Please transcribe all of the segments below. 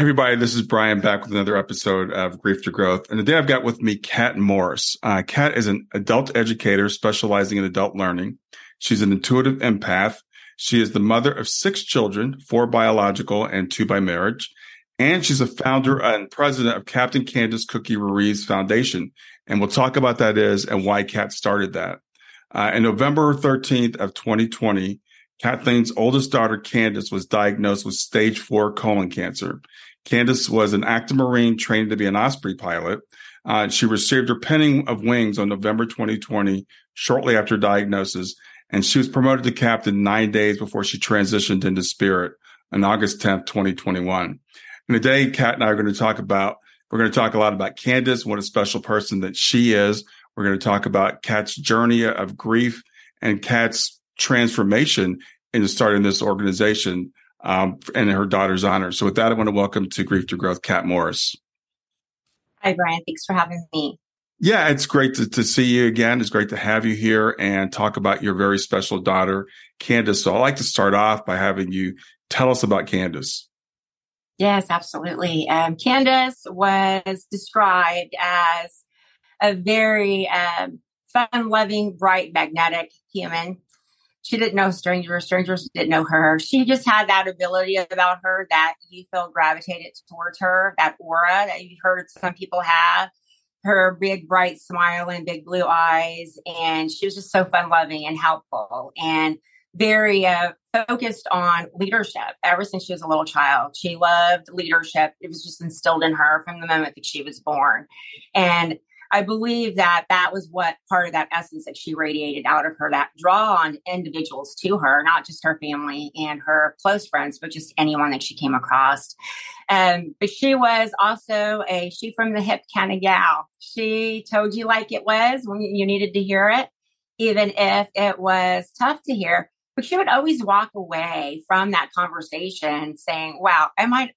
Everybody, this is Brian back with another episode of Grief to Growth. And today I've got with me Kat Morris. Uh, Kat is an adult educator specializing in adult learning. She's an intuitive empath. She is the mother of six children, four biological and two by marriage. And she's a founder and president of Captain Kandis Cookie Ruiz Foundation. And we'll talk about that is and why Kat started that. Uh, in November 13th of 2020, Kathleen's oldest daughter, Kandis, was diagnosed with stage four colon cancer. Kandis was an active Marine trained to be an Osprey pilot. Uh, she received her pinning of wings on November 2020, shortly after diagnosis, and she was promoted to captain nine days before she transitioned into spirit on August 10th, 2021. And today, Kat and I are going to talk about, we're going to talk a lot about Kandis, what a special person that she is. We're going to talk about Kat's journey of grief and Kat's transformation into starting this organization um, in her daughter's honor. So, with that, I want to welcome to Grief to Growth, Kat Morris. Hi, Brian. Thanks for having me. Yeah, it's great to, to see you again. It's great to have you here and talk about your very special daughter, Kandis. So, I'd like to start off by having you tell us about Kandis. Yes, absolutely. Um, Kandis was described as a very um, fun loving, bright, magnetic human. She didn't know strangers, strangers didn't know her. She just had that ability about her that you feel gravitated towards her, that aura that you heard some people have. Her big, bright smile and big blue eyes. And she was just so fun loving and helpful and very uh, focused on leadership ever since she was a little child. She loved leadership. It was just instilled in her from the moment that she was born. And I believe that that was what part of that essence that she radiated out of her, that draw on individuals to her, not just her family and her close friends, but just anyone that she came across. Um, but she was also a she from the hip kind of gal. She told you like it was when you needed to hear it, even if it was tough to hear. But she would always walk away from that conversation saying, Wow, I might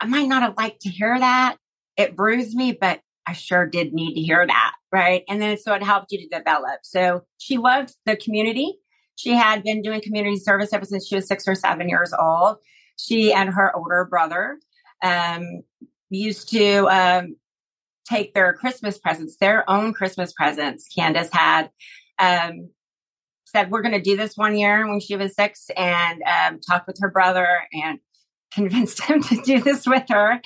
I might not have liked to hear that. It bruised me, but I sure did need to hear that. Right. And then so it helped you to develop. So she loved the community. She had been doing community service ever since she was six or seven years old. She and her older brother um, used to um, take their Christmas presents, their own Christmas presents. Kandis had um, said, We're going to do this one year when she was six and um, talked with her brother and convinced him to do this with her.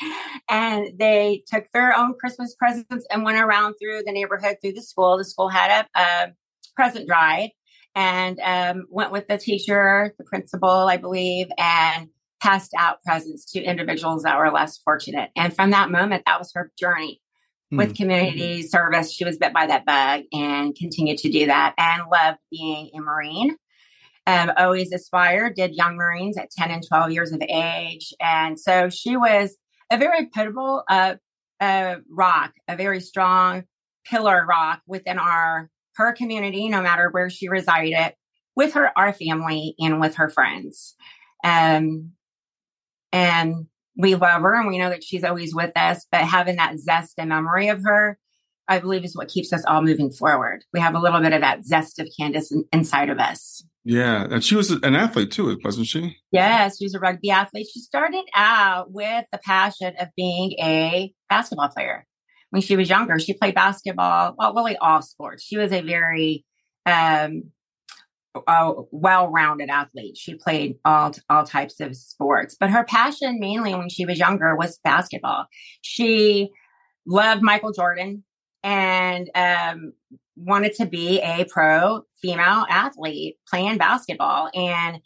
And they took their own Christmas presents and went around through the neighborhood, through the school. The school had a, a present drive and um, went with the teacher, the principal, I believe, and passed out presents to individuals that were less fortunate. And from that moment, that was her journey with hmm. community service. She was bit by that bug and continued to do that and loved being a Marine um, always aspired, did young Marines at 10 and 12 years of age. And so she was a very pivotal uh, uh, rock, a very strong pillar rock within our her community, no matter where she resided, with her our family and with her friends. Um, and we love her and we know that she's always with us, but having that zest and memory of her, I believe is what keeps us all moving forward. We have a little bit of that zest of Kandis in, inside of us. Yeah, and she was an athlete too, wasn't she? Yes, she was a rugby athlete. She started out with the passion of being a basketball player. When she was younger, she played basketball, well, really all sports. She was a very um, well-rounded athlete. She played all all types of sports, but her passion mainly when she was younger was basketball. She loved Michael Jordan. And um, wanted to be a pro female athlete playing basketball and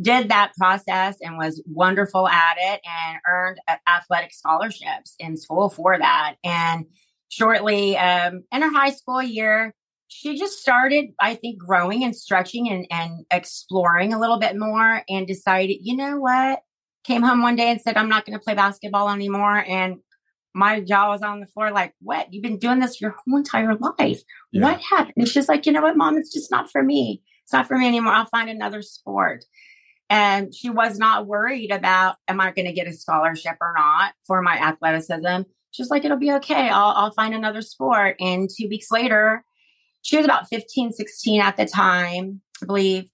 did that process and was wonderful at it and earned athletic scholarships in school for that. And shortly um, in her high school year, she just started, I think, growing and stretching and, and exploring a little bit more and decided, you know what? Came home one day and said, I'm not going to play basketball anymore. And my jaw was on the floor, like, what? You've been doing this your whole entire life. Yeah. What happened? And she's like, you know what, mom? It's just not for me. It's not for me anymore. I'll find another sport. And she was not worried about, am I going to get a scholarship or not for my athleticism? She's like, it'll be okay. I'll, I'll find another sport. And two weeks later, she was about 15, 16 at the time, I believe.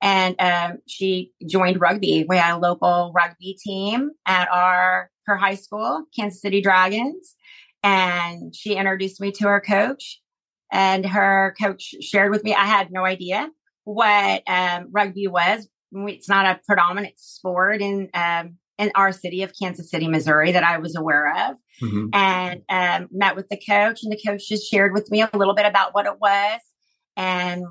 And um, she joined rugby. We had a local rugby team at our her high school, Kansas City Dragons. And she introduced me to her coach. And her coach shared with me, I had no idea what um, rugby was. It's not a predominant sport in um, in our city of Kansas City, Missouri, that I was aware of, mm-hmm. and um, met with the coach. And the coach just shared with me a little bit about what it was, and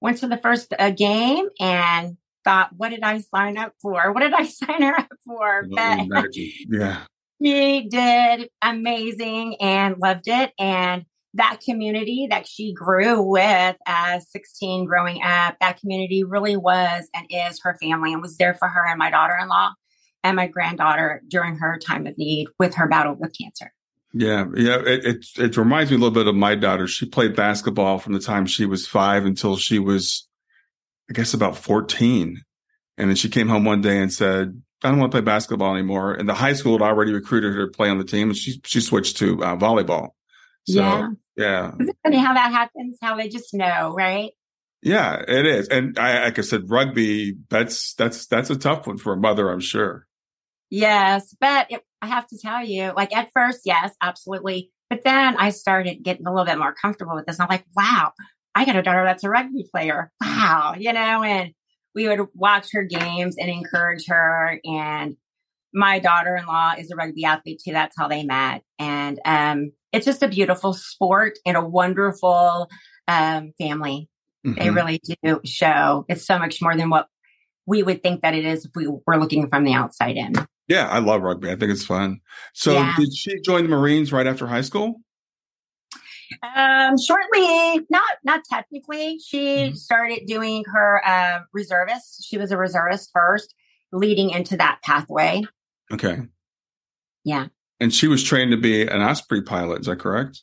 went to the first uh, game and thought, "What did I sign up for? What did I sign her up for?" But yeah, she did amazing and loved it, and that community that she grew with as 16 growing up, that community really was and is her family and was there for her and my daughter in law and my granddaughter during her time of need with her battle with cancer. Yeah, yeah. It, it, it reminds me a little bit of my daughter. She played basketball from the time she was five until she was, I guess, about fourteen, and then she came home one day and said, "I don't want to play basketball anymore." And the high school had already recruited her to play on the team, and she she switched to uh, volleyball. So, yeah, yeah. Isn't it funny how that happens? How they just know, right? Yeah, it is. And I, like I said, rugby, that's, that's, that's a tough one for a mother, I'm sure. Yes, but it, I have to tell you, like at first, yes, absolutely. But then I started getting a little bit more comfortable with this. And I'm like, wow, I got a daughter that's a rugby player. Wow, you know, and we would watch her games and encourage her. And my daughter in law is a rugby athlete too. That's how they met. And um, it's just a beautiful sport and a wonderful um, family. Mm-hmm. They really do show it's so much more than what we would think that it is if we were looking from the outside in. Yeah, I love rugby. I think it's fun. So, yeah. did she join the Marines right after high school? Um, shortly, not not technically. She mm-hmm. started doing her uh, reservist. She was a reservist first, leading into that pathway. Okay. Yeah. And she was trained to be an Osprey pilot. Is that correct?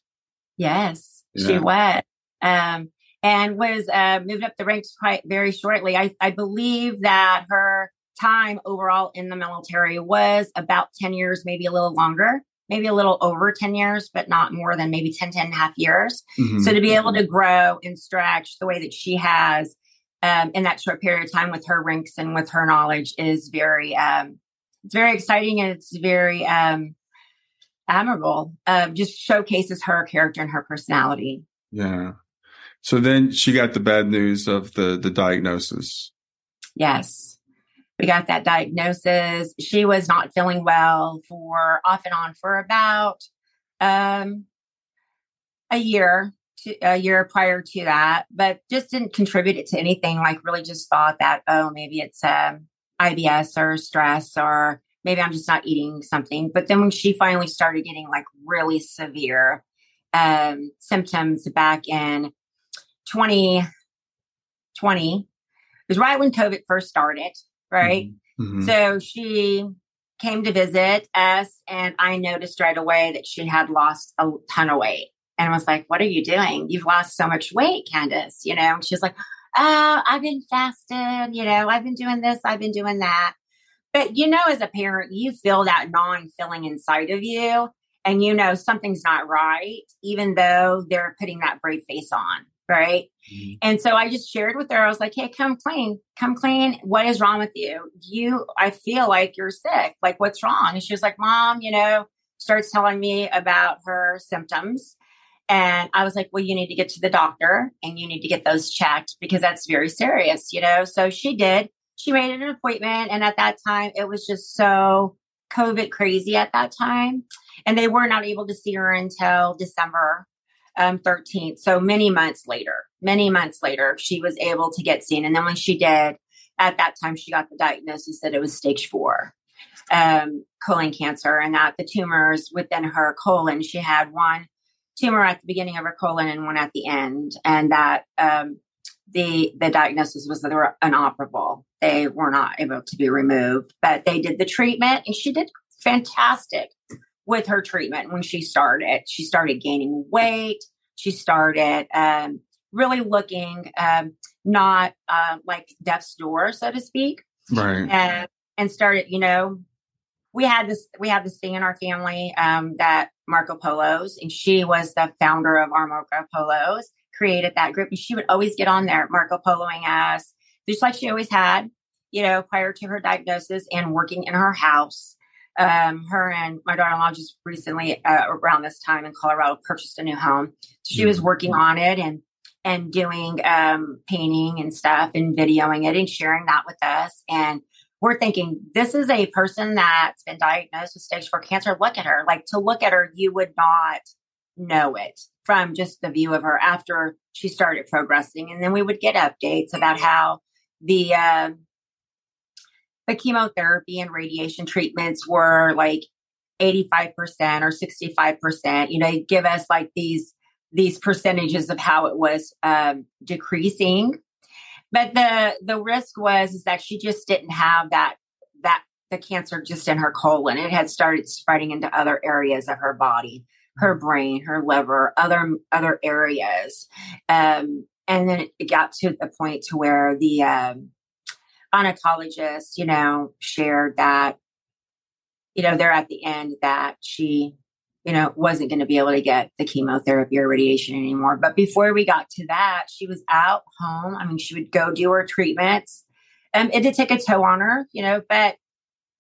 Yes, yeah. she was. Um, and was uh, moved up the ranks quite very shortly. I, I believe that her time overall in the military was about 10 years, maybe a little longer, maybe a little over 10 years, but not more than maybe 10, 10 and a half years. Mm-hmm. So to be able to grow and stretch the way that she has um, in that short period of time with her ranks and with her knowledge is very, um, it's very exciting and it's very um, admirable. Uh, just showcases her character and her personality. Yeah. So then she got the bad news of the the diagnosis. Yes we got that diagnosis. She was not feeling well for off and on for about um, a year, to, a year prior to that, but just didn't contribute it to anything. Like really just thought that, oh, maybe it's um, IBS or stress or maybe I'm just not eating something. But then when she finally started getting like really severe um, symptoms back in 2020, it was right when COVID first started right? Mm-hmm. mm-hmm. So she came to visit us, and I noticed right away that she had lost a ton of weight. And I was like, What are you doing? You've lost so much weight, Kandis. You know, and she's like, Oh, I've been fasting. You know, I've been doing this, I've been doing that. But you know, as a parent, you feel that gnawing feeling inside of you, and you know something's not right, even though they're putting that brave face on right? Mm-hmm. And so I just shared with her. I was like, "Hey, come clean, come clean. What is wrong with you? You, I feel like you're sick. Like, what's wrong?" And she was like, "Mom, you know." Starts telling me about her symptoms. And I was like, well, you need to get to the doctor and you need to get those checked because that's very serious, you know? So she did. She made an appointment. And at that time, it was just so COVID crazy at that time. And they were not able to see her until December um, 13th. So many months later, many months later, she was able to get seen. And then when she did, at that time, she got the diagnosis that it was stage four um, colon cancer and that the tumors within her colon, she had one tumor at the beginning of her colon and one at the end. And that um, the the diagnosis was that they were inoperable. They were not able to be removed, but they did the treatment and she did fantastic with her treatment when she started. She started gaining weight. She started um, really looking um, not uh, like death's door, so to speak. Right. And, and started, you know, we had this we had this thing in our family um, that Marco Polos, and she was the founder of our Marco Polos, created that group, and she would always get on there, Marco Poloing us, just like she always had, you know, prior to her diagnosis and working in her house. Um, her and my daughter-in-law just recently uh, around this time in Colorado purchased a new home. So she was mm-hmm. working on it and and doing um, painting and stuff and videoing it and sharing that with us. And we're thinking this is a person that's been diagnosed with stage four cancer. Look at her. Like to look at her, you would not know it from just the view of her after she started progressing. And then we would get updates about how the uh, the chemotherapy and radiation treatments were like 85% or 65%. You know, give us like these these percentages of how it was um, decreasing. But the the risk was is that she just didn't have that that the cancer just in her colon. It had started spreading into other areas of her body, her brain, her liver, other other areas. Um, and then it got to the point to where the um, oncologist, you know, shared that, you know, they're at the end that she you know, wasn't going to be able to get the chemotherapy or radiation anymore. But before we got to that, she was out home. I mean, she would go do her treatments. Um, it did take a toll on her, you know, but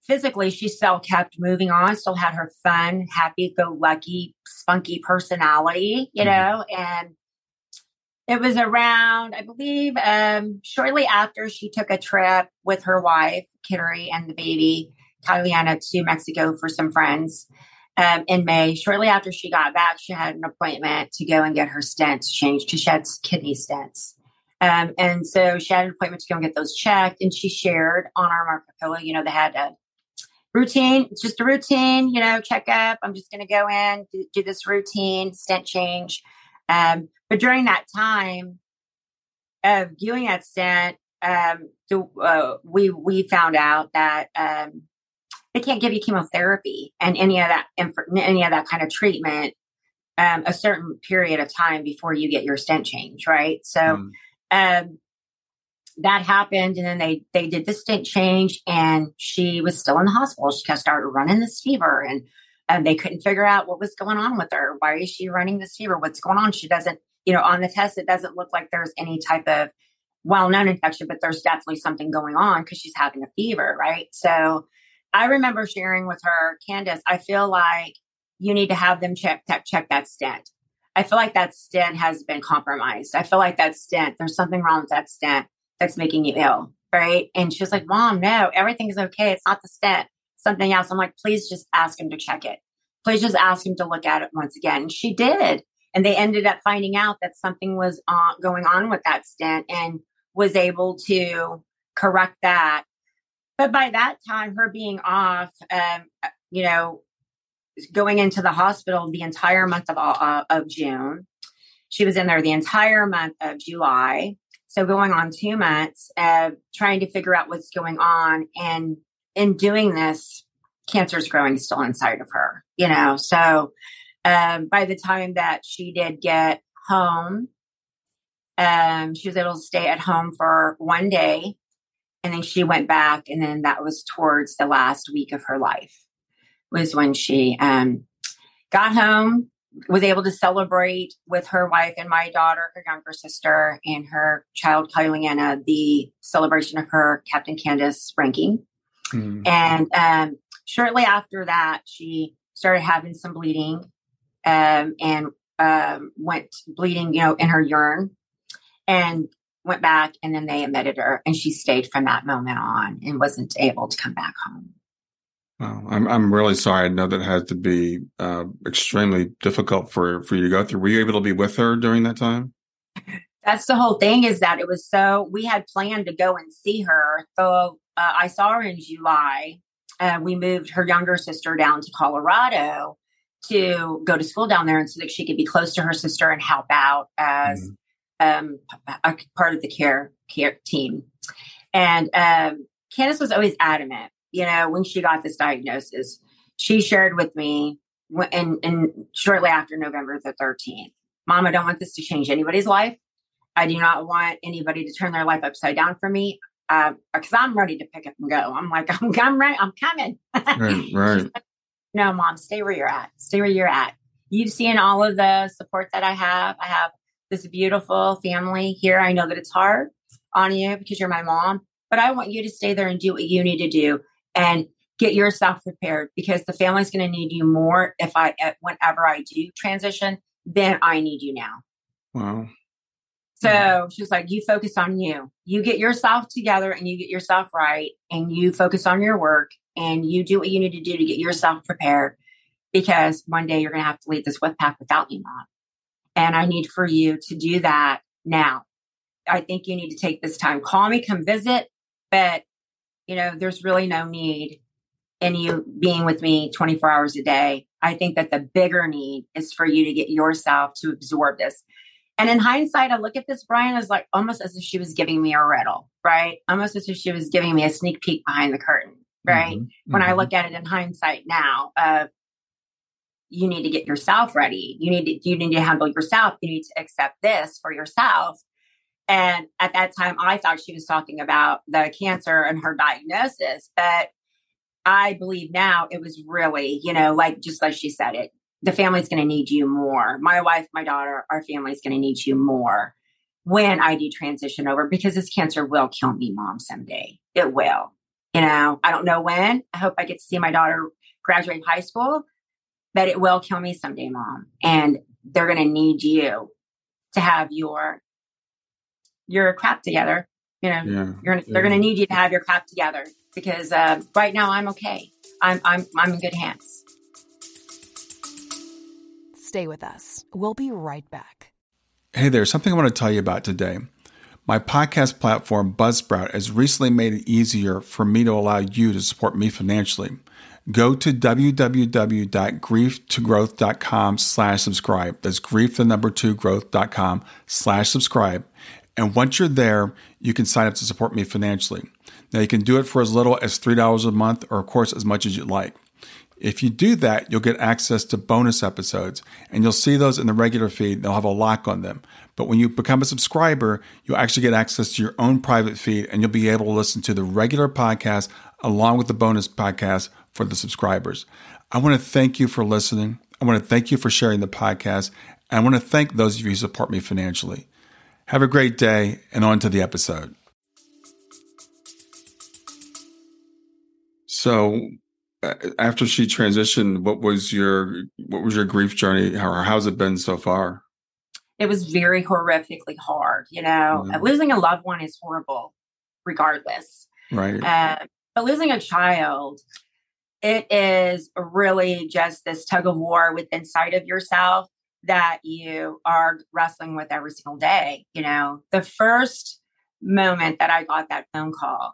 physically she still kept moving on, still had her fun, happy go lucky, spunky personality, you mm-hmm. know, and it was around, I believe, um, shortly after she took a trip with her wife, Kittery, and the baby, Kyliana, to Mexico for some friends um, in May. Shortly after she got back, she had an appointment to go and get her stents changed because she had kidney stents. Um, and so she had an appointment to go and get those checked. And she shared on our Marco Polo, you know, they had a routine. It's just a routine, you know, checkup. I'm just going to go in, do, do, this routine, stent change. Um, but during that time of doing that stent, um, the, uh, we we found out that um, they can't give you chemotherapy and any of that any of that kind of treatment um, a certain period of time before you get your stent change, right? So mm. um, that happened, and then they they did the stent change, and she was still in the hospital. She kind of started running this fever, and and they couldn't figure out what was going on with her. Why is she running this fever? What's going on? She doesn't, you know, on the test, it doesn't look like there's any type of well known infection, but there's definitely something going on because she's having a fever, right? So I remember sharing with her, Kandis, I feel like you need to have them check check, check that stent. I feel like that stent has been compromised. I feel like that stent, there's something wrong with that stent that's making you ill. Right. And she was like, Mom, no, everything's okay. It's not the stent, something else. I'm like, please just ask him to check it. Please just ask him to look at it once again. She did. And they ended up finding out that something was uh, going on with that stent and was able to correct that but by that time, her being off, um, you know, going into the hospital the entire month of uh, of June. She was in there the entire month of July. So going on two months of trying to figure out what's going on. And in doing this, cancer is growing still inside of her, you know. So um, by the time that she did get home, um, she was able to stay at home for one day and then she went back and then that was towards the last week of her life was when she um, got home was able to celebrate with her wife and my daughter her younger sister and her child kyliana the celebration of her captain Kandis ranking mm. and um, shortly after that she started having some bleeding um, and um, went bleeding you know in her urine and went back and then they admitted her and she stayed from that moment on and wasn't able to come back home. Wow, I'm I'm really sorry. I know that had to be uh, extremely difficult for for you to go through. Were you able to be with her during that time? That's the whole thing. Is that it was so we had planned to go and see her. So uh, I saw her in July. Uh, we moved her younger sister down to Colorado to go to school down there, and so that she could be close to her sister and help out as mm-hmm. um, a part of the care care team. And um, Kandis was always adamant. You know, when she got this diagnosis, she shared with me, and, and shortly after November the 13th, Mom, I don't want this to change anybody's life. I do not want anybody to turn their life upside down for me because uh, I'm ready to pick up and go. I'm like, I'm, I'm right. I'm coming. right. right. Like, no, mom, stay where you're at. Stay where you're at. You've seen all of the support that I have. I have this beautiful family here. I know that it's hard on you because you're my mom, but I want you to stay there and do what you need to do and get yourself prepared because the family's going to need you more if I, whenever I do transition, then I need you now. Wow. So she's like, you focus on you. You get yourself together and you get yourself right and you focus on your work and you do what you need to do to get yourself prepared because one day you're going to have to lead this with pack without me, mom. And I need for you to do that now. I think you need to take this time. Call me, come visit, but you know, there's really no need in you being with me 24 hours a day. I think that the bigger need is for you to get yourself to absorb this. And in hindsight, I look at this, Brian, as like almost as if she was giving me a riddle, right? Almost as if she was giving me a sneak peek behind the curtain, right? Mm-hmm. When mm-hmm. I look at it in hindsight now, uh, you need to get yourself ready. You need to you need to handle yourself. You need to accept this for yourself. And at that time, I thought she was talking about the cancer and her diagnosis, but I believe now it was really, you know, like just like she said it, the family's going to need you more. My wife, my daughter, our family's going to need you more when I do transition over because this cancer will kill me, mom, someday. It will. You know, I don't know when. I hope I get to see my daughter graduate high school, but it will kill me someday, mom. And they're going to need you to have your your crap together. You know, yeah, you're gonna, yeah. they're going to need you to have your crap together because uh, right now I'm okay. I'm I'm I'm in good hands. Stay with us. We'll be right back. Hey there, something I want to tell you about today. My podcast platform, Buzzsprout, has recently made it easier for me to allow you to support me financially. Go to www.grieftogrowth.com slash subscribe. That's grief, the number two, growth.com slash subscribe. And once you're there, you can sign up to support me financially. Now, you can do it for as little as $3 a month or, of course, as much as you'd like. If you do that, you'll get access to bonus episodes and you'll see those in the regular feed. They'll have a lock on them. But when you become a subscriber, you'll actually get access to your own private feed and you'll be able to listen to the regular podcast along with the bonus podcast for the subscribers. I want to thank you for listening. I want to thank you for sharing the podcast. And I want to thank those of you who support me financially. Have a great day and on to the episode. So, after she transitioned, what was your what was your grief journey? How how's it been so far? It was very horrifically hard. You know, mm-hmm. losing a loved one is horrible, regardless. Right. Uh, but losing a child, it is really just this tug of war with inside of yourself that you are wrestling with every single day. You know, the first moment that I got that phone call,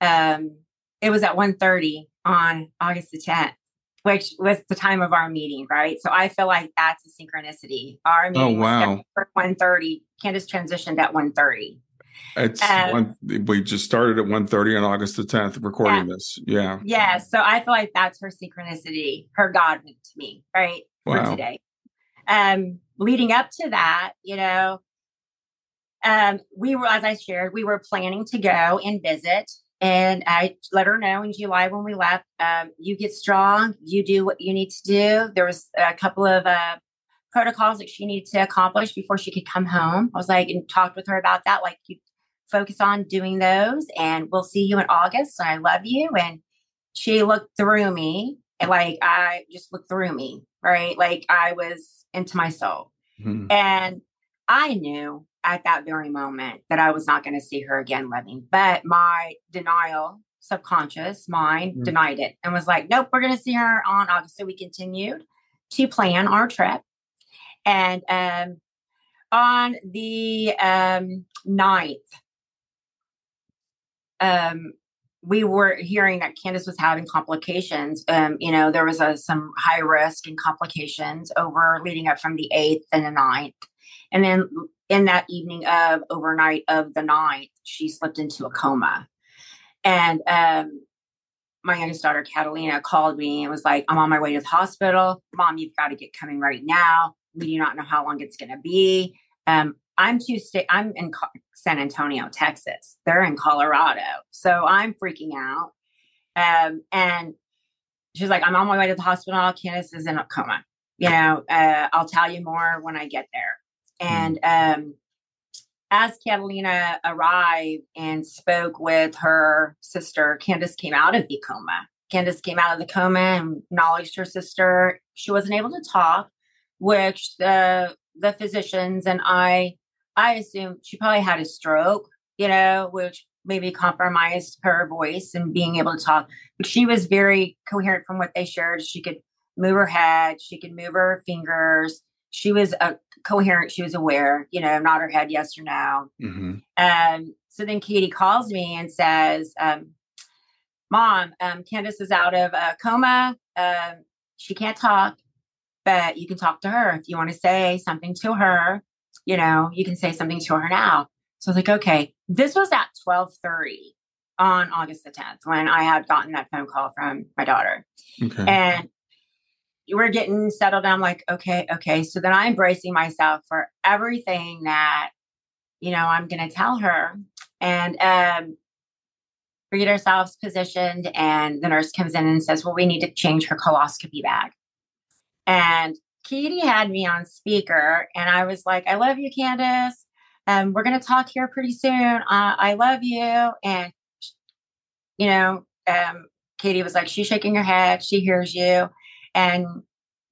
um, it was at 1.30 on August the 10th, which was the time of our meeting, right? So I feel like that's a synchronicity. Our oh, meeting oh, wow. was 1.30. Kandis transitioned at 1.30. It's um, one, we just started at 1.30 on August the 10th recording yeah. this. Yeah. Yeah. So I feel like that's her synchronicity, her God to me, right? Wow. For today. Um, leading up to that, you know, um, we were, as I shared, we were planning to go and visit and I let her know in July when we left, um, you get strong, you do what you need to do. There was a couple of uh, protocols that she needed to accomplish before she could come home. I was like, and talked with her about that. Like, you focus on doing those, and we'll see you in August. And I love you. And she looked through me, and like I just looked through me, right? Like I was into my soul, mm-hmm. and I knew at that very moment that I was not going to see her again living. But my denial subconscious mind mm-hmm. denied it and was like, nope, we're going to see her on August. So we continued to plan our trip. And um, on the um, 9th, um, we were hearing that Kandis was having complications. Um, you know, there was a, some high risk and complications over leading up from the 8th and the 9th. And then in that evening of overnight of the 9th, she slipped into a coma. And um, my youngest daughter, Catalina, called me and was like, I'm on my way to the hospital. Mom, you've got to get coming right now. We do not know how long it's going to be. Um, I'm too I'm in Co- San Antonio, Texas. They're in Colorado. So I'm freaking out. Um, and she's like, I'm on my way to the hospital. Kandis is in a coma. You know, uh, I'll tell you more when I get there. And um, as Catalina arrived and spoke with her sister, Kandis came out of the coma. Kandis came out of the coma and acknowledged her sister. She wasn't able to talk, which the the physicians and I I assume she probably had a stroke, you know, which maybe compromised her voice and being able to talk. But she was very coherent from what they shared. She could move her head, she could move her fingers. She was a coherent. She was aware, you know, nod her head yes or no. Mm-hmm. Um, so then Katie calls me and says, um, "Mom, um, Kandis is out of a coma. Um, she can't talk, but you can talk to her if you want to say something to her you know, you can say something to her now. So I was like, okay, this was at 1230 on August the 10th when I had gotten that phone call from my daughter. Okay. And we're getting settled down. Like, okay, okay. So then I'm bracing myself for everything that, you know, I'm going to tell her. And um, we get ourselves positioned, and the nurse comes in and says, well, we need to change her coloscopy bag. And Katie had me on speaker, and I was like, I love you, Kandis. Um, we're going to talk here pretty soon. Uh, I love you. And, you know, um, Katie was like, she's shaking her head. She hears you. And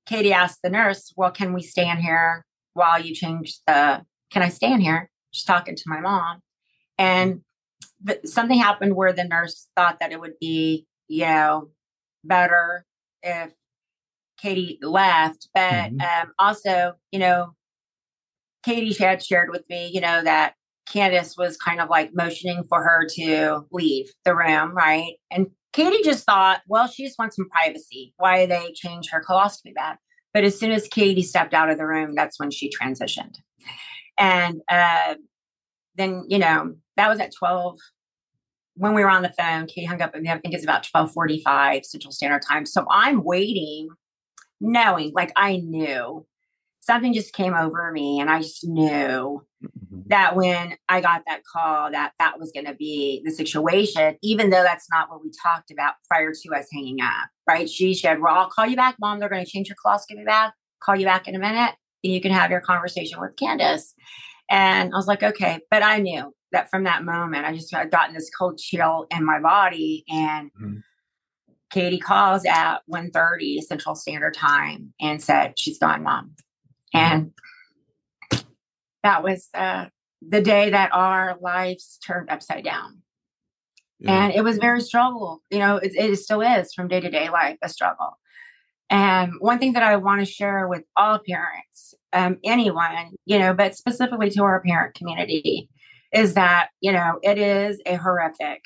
Katie asked the nurse, well, can we stand here while you change the, can I stand here? She's talking to my mom. And th- something happened where the nurse thought that it would be, you know, better if Katie left, but mm-hmm. um, also, you know, Katie had shared with me, you know, that Kandis was kind of like motioning for her to leave the room, right? And Katie just thought, well, she just wants some privacy. Why they change her colostomy bag? But as soon as Katie stepped out of the room, that's when she transitioned. And uh, then, you know, that was at 12. When we were on the phone, Katie hung up and I think it's about 1245 Central Standard Time. So I'm waiting knowing, like I knew something just came over me and I just knew mm-hmm. that when I got that call that that was going to be the situation, even though that's not what we talked about prior to us hanging up, right? She said, well, I'll call you back, mom. They're going to change your colostomy back Call you back in a minute and you can have your conversation with Kandis. And I was like, okay. But I knew that from that moment, I just had gotten this cold chill in my body and mm-hmm. Katie calls at 1.30 Central Standard Time and said, she's gone, mom. And that was uh, the day that our lives turned upside down. Yeah. And it was very struggle. You know, it, it still is from day to day life, a struggle. And one thing that I want to share with all parents, um, anyone, you know, but specifically to our parent community, is that, you know, it is a horrific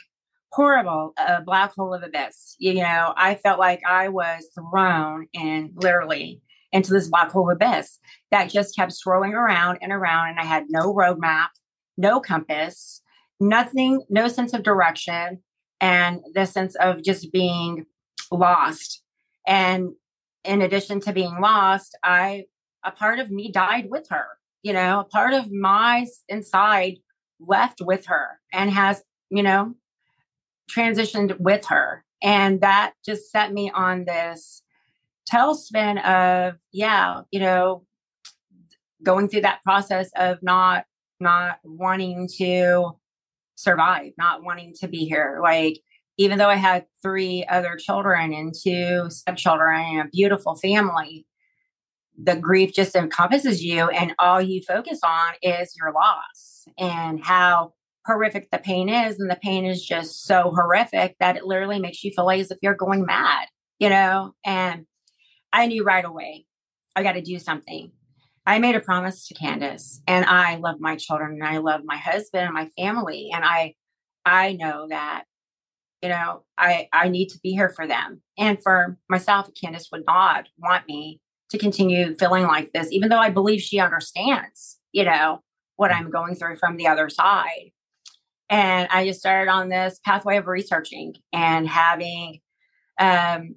horrible a black hole of abyss you know i felt like i was thrown in literally into this black hole abyss that just kept swirling around and around and i had no roadmap no compass nothing no sense of direction and the sense of just being lost and in addition to being lost i a part of me died with her you know a part of my inside left with her and has you know transitioned with her. And that just set me on this tailspin of, yeah, you know, going through that process of not not wanting to survive, not wanting to be here. Like, even though I had three other children and two stepchildren and a beautiful family, the grief just encompasses you, and all you focus on is your loss and how horrific the pain is. And the pain is just so horrific that it literally makes you feel like as if you're going mad, you know? And I knew right away, I got to do something. I made a promise to Kandis and I love my children and I love my husband and my family. And I, I know that, you know, I, I need to be here for them and for myself. Kandis would not want me to continue feeling like this, even though I believe she understands, you know, what I'm going through from the other side. And I just started on this pathway of researching and having um,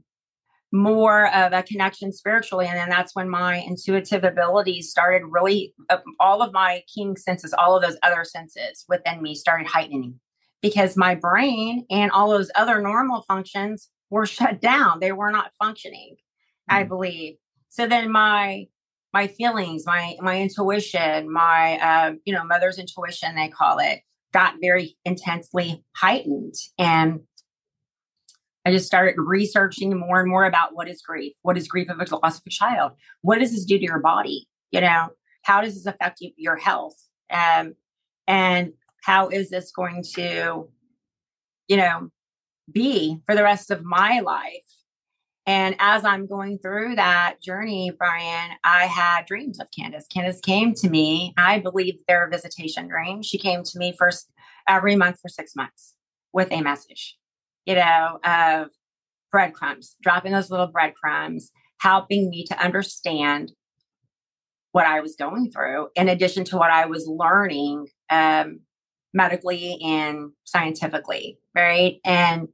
more of a connection spiritually. And then that's when my intuitive abilities started really, uh, all of my keen senses, all of those other senses within me started heightening because my brain and all those other normal functions were shut down. They were not functioning, mm-hmm. I believe. So then my, my feelings, my, my intuition, my, uh, you know, mother's intuition, they call it, got very intensely heightened. And I just started researching more and more about what is grief? What is grief of a loss of a child? What does this do to your body? You know, how does this affect you, your health? Um, and how is this going to, you know, be for the rest of my life? And as I'm going through that journey, Brian, I had dreams of Kandis. Kandis came to me. I believe they're visitation dreams. She came to me first every month for six months with a message you know, of breadcrumbs, dropping those little breadcrumbs, helping me to understand what I was going through, in addition to what I was learning um, medically and scientifically, right? And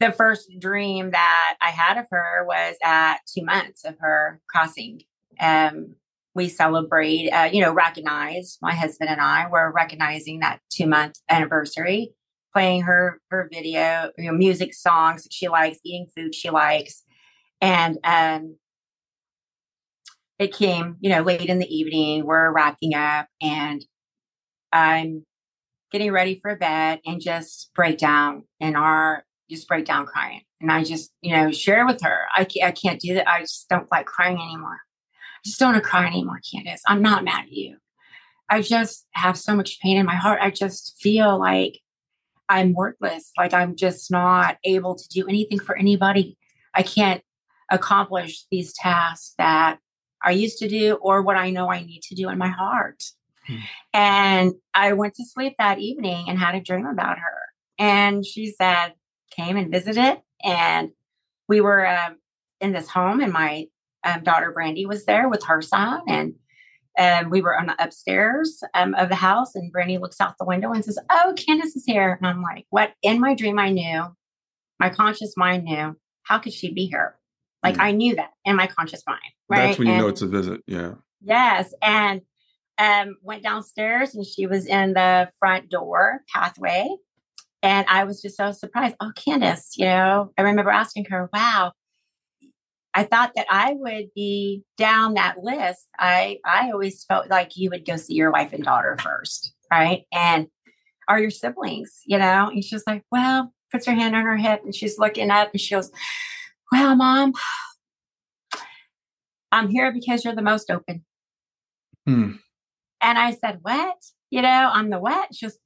the first dream that I had of her was at two months of her crossing. Um, we celebrate, uh, you know, recognize my husband and I were recognizing that two month anniversary playing her her video, you know, music songs that she likes, eating food she likes, and um, it came, you know, late in the evening. We're wrapping up, and I'm getting ready for bed, and just break down in our just break down crying, and I just, you know, share with her. I can't, I can't do that. I just don't like crying anymore. I just don't want to cry anymore, Kandis. I'm not mad at you. I just have so much pain in my heart. I just feel like I'm worthless. Like I'm just not able to do anything for anybody. I can't accomplish these tasks that I used to do or what I know I need to do in my heart. Hmm. And I went to sleep that evening and had a dream about her. And she said, came and visited. And we were um, in this home, and my um, daughter Brandy was there with her son. And and we were on the upstairs um, of the house, and Brandy looks out the window and says, "Oh, Kandis is here." And I'm like, "What?" In my dream, I knew. My conscious mind knew. How could she be here? Like mm. I knew that in my conscious mind. Right. That's when you and, know it's a visit. Yeah. Yes, and um, went downstairs, and she was in the front door pathway, and I was just so surprised. Oh, Kandis, you know, I remember asking her, "Wow." I thought that I would be down that list. I I always felt like you would go see your wife and daughter first, right? And are your siblings, you know? And she's like, well, puts her hand on her hip and she's looking up and she goes, well, mom, I'm here because you're the most open. Hmm. And I said, what? You know, I'm the what? She goes,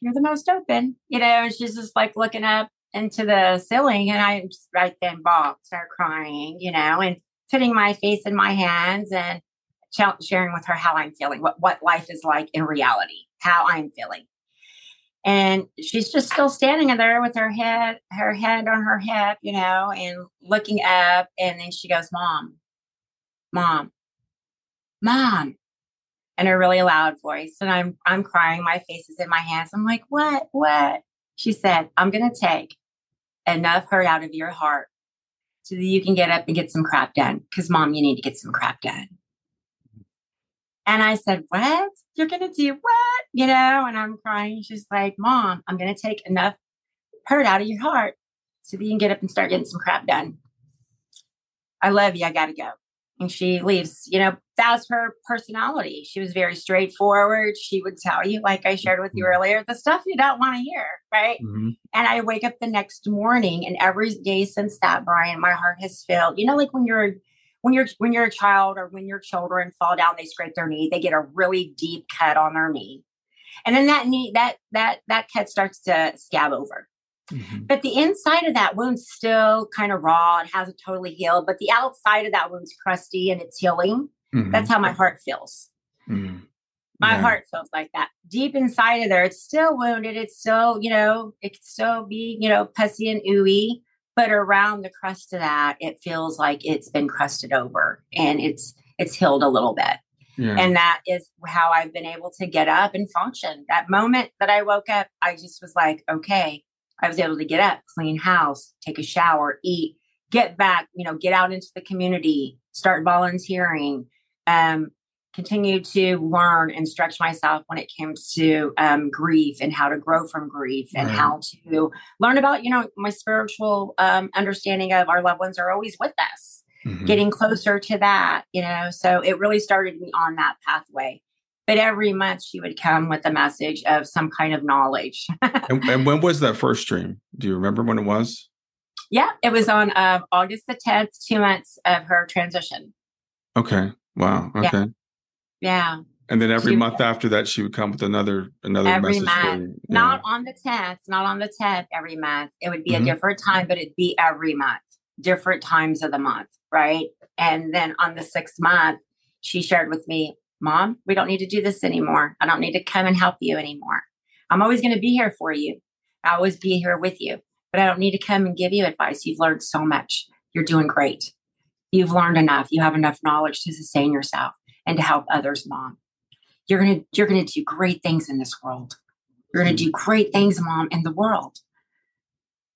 you're the most open, you know, and she's just like looking up into the ceiling and I just right then bawled, start crying, you know, and putting my face in my hands and sharing with her how I'm feeling, what, what life is like in reality, how I'm feeling. And she's just still standing in there with her head, her head on her hip, you know, and looking up. And then she goes, Mom, Mom, Mom, in a really loud voice. And I'm I'm crying. My face is in my hands. I'm like, what? What? She said, I'm gonna take enough hurt out of your heart so that you can get up and get some crap done. Because, mom, you need to get some crap done. And I said, What? You're going to do what? You know, and I'm crying. She's like, Mom, I'm going to take enough hurt out of your heart so that you can get up and start getting some crap done. I love you. I got to go and she leaves. You know, that's her personality. She was very straightforward. She would tell you, like I shared with you mm-hmm. earlier, the stuff you don't want to hear, right? Mm-hmm. And I wake up the next morning, and every day since that, Brian, my heart has filled. You know, like when you're when you're when you're a child or when your children fall down, they scrape their knee, they get a really deep cut on their knee. And then that knee, that that that cut starts to scab over. Mm-hmm. But the inside of that wound's still kind of raw. It hasn't totally healed, but the outside of that wound's crusty and it's healing. Mm-hmm. That's how my heart feels. Mm-hmm. My yeah. heart feels like that. Deep inside of there, it's still wounded. It's still, you know, it could still be, you know, pussy and ooey. But around the crust of that, it feels like it's been crusted over and it's it's healed a little bit. Yeah. And that is how I've been able to get up and function. That moment that I woke up, I just was like, okay, I was able to get up, clean house, take a shower, eat, get back, you know, get out into the community, start volunteering, um, continue to learn and stretch myself when it comes to um, grief and how to grow from grief and right. how to learn about, you know, my spiritual um, understanding of our loved ones are always with us, mm-hmm. getting closer to that, you know. So it really started me on that pathway. But every month she would come with a message of some kind of knowledge. and, and, when was that first dream? Do you remember when it was? Yeah, it was on uh, August the 10th, two months of her transition. Okay. Wow. Okay. Yeah. yeah. And then every she, month after that, she would come with another another every message. Month. Yeah. Not on the tenth, not on the tenth every month. It would be mm-hmm. a different time, but it'd be every month, different times of the month, right? And then on the sixth month, she shared with me, Mom, we don't need to do this anymore. I don't need to come and help you anymore. I'm always going to be here for you. I'll always be here with you, but I don't need to come and give you advice. You've learned so much. You're doing great. You've learned enough. You have enough knowledge to sustain yourself and to help others, Mom. You're going to you're going to do great things in this world. You're going to do great things, Mom, in the world.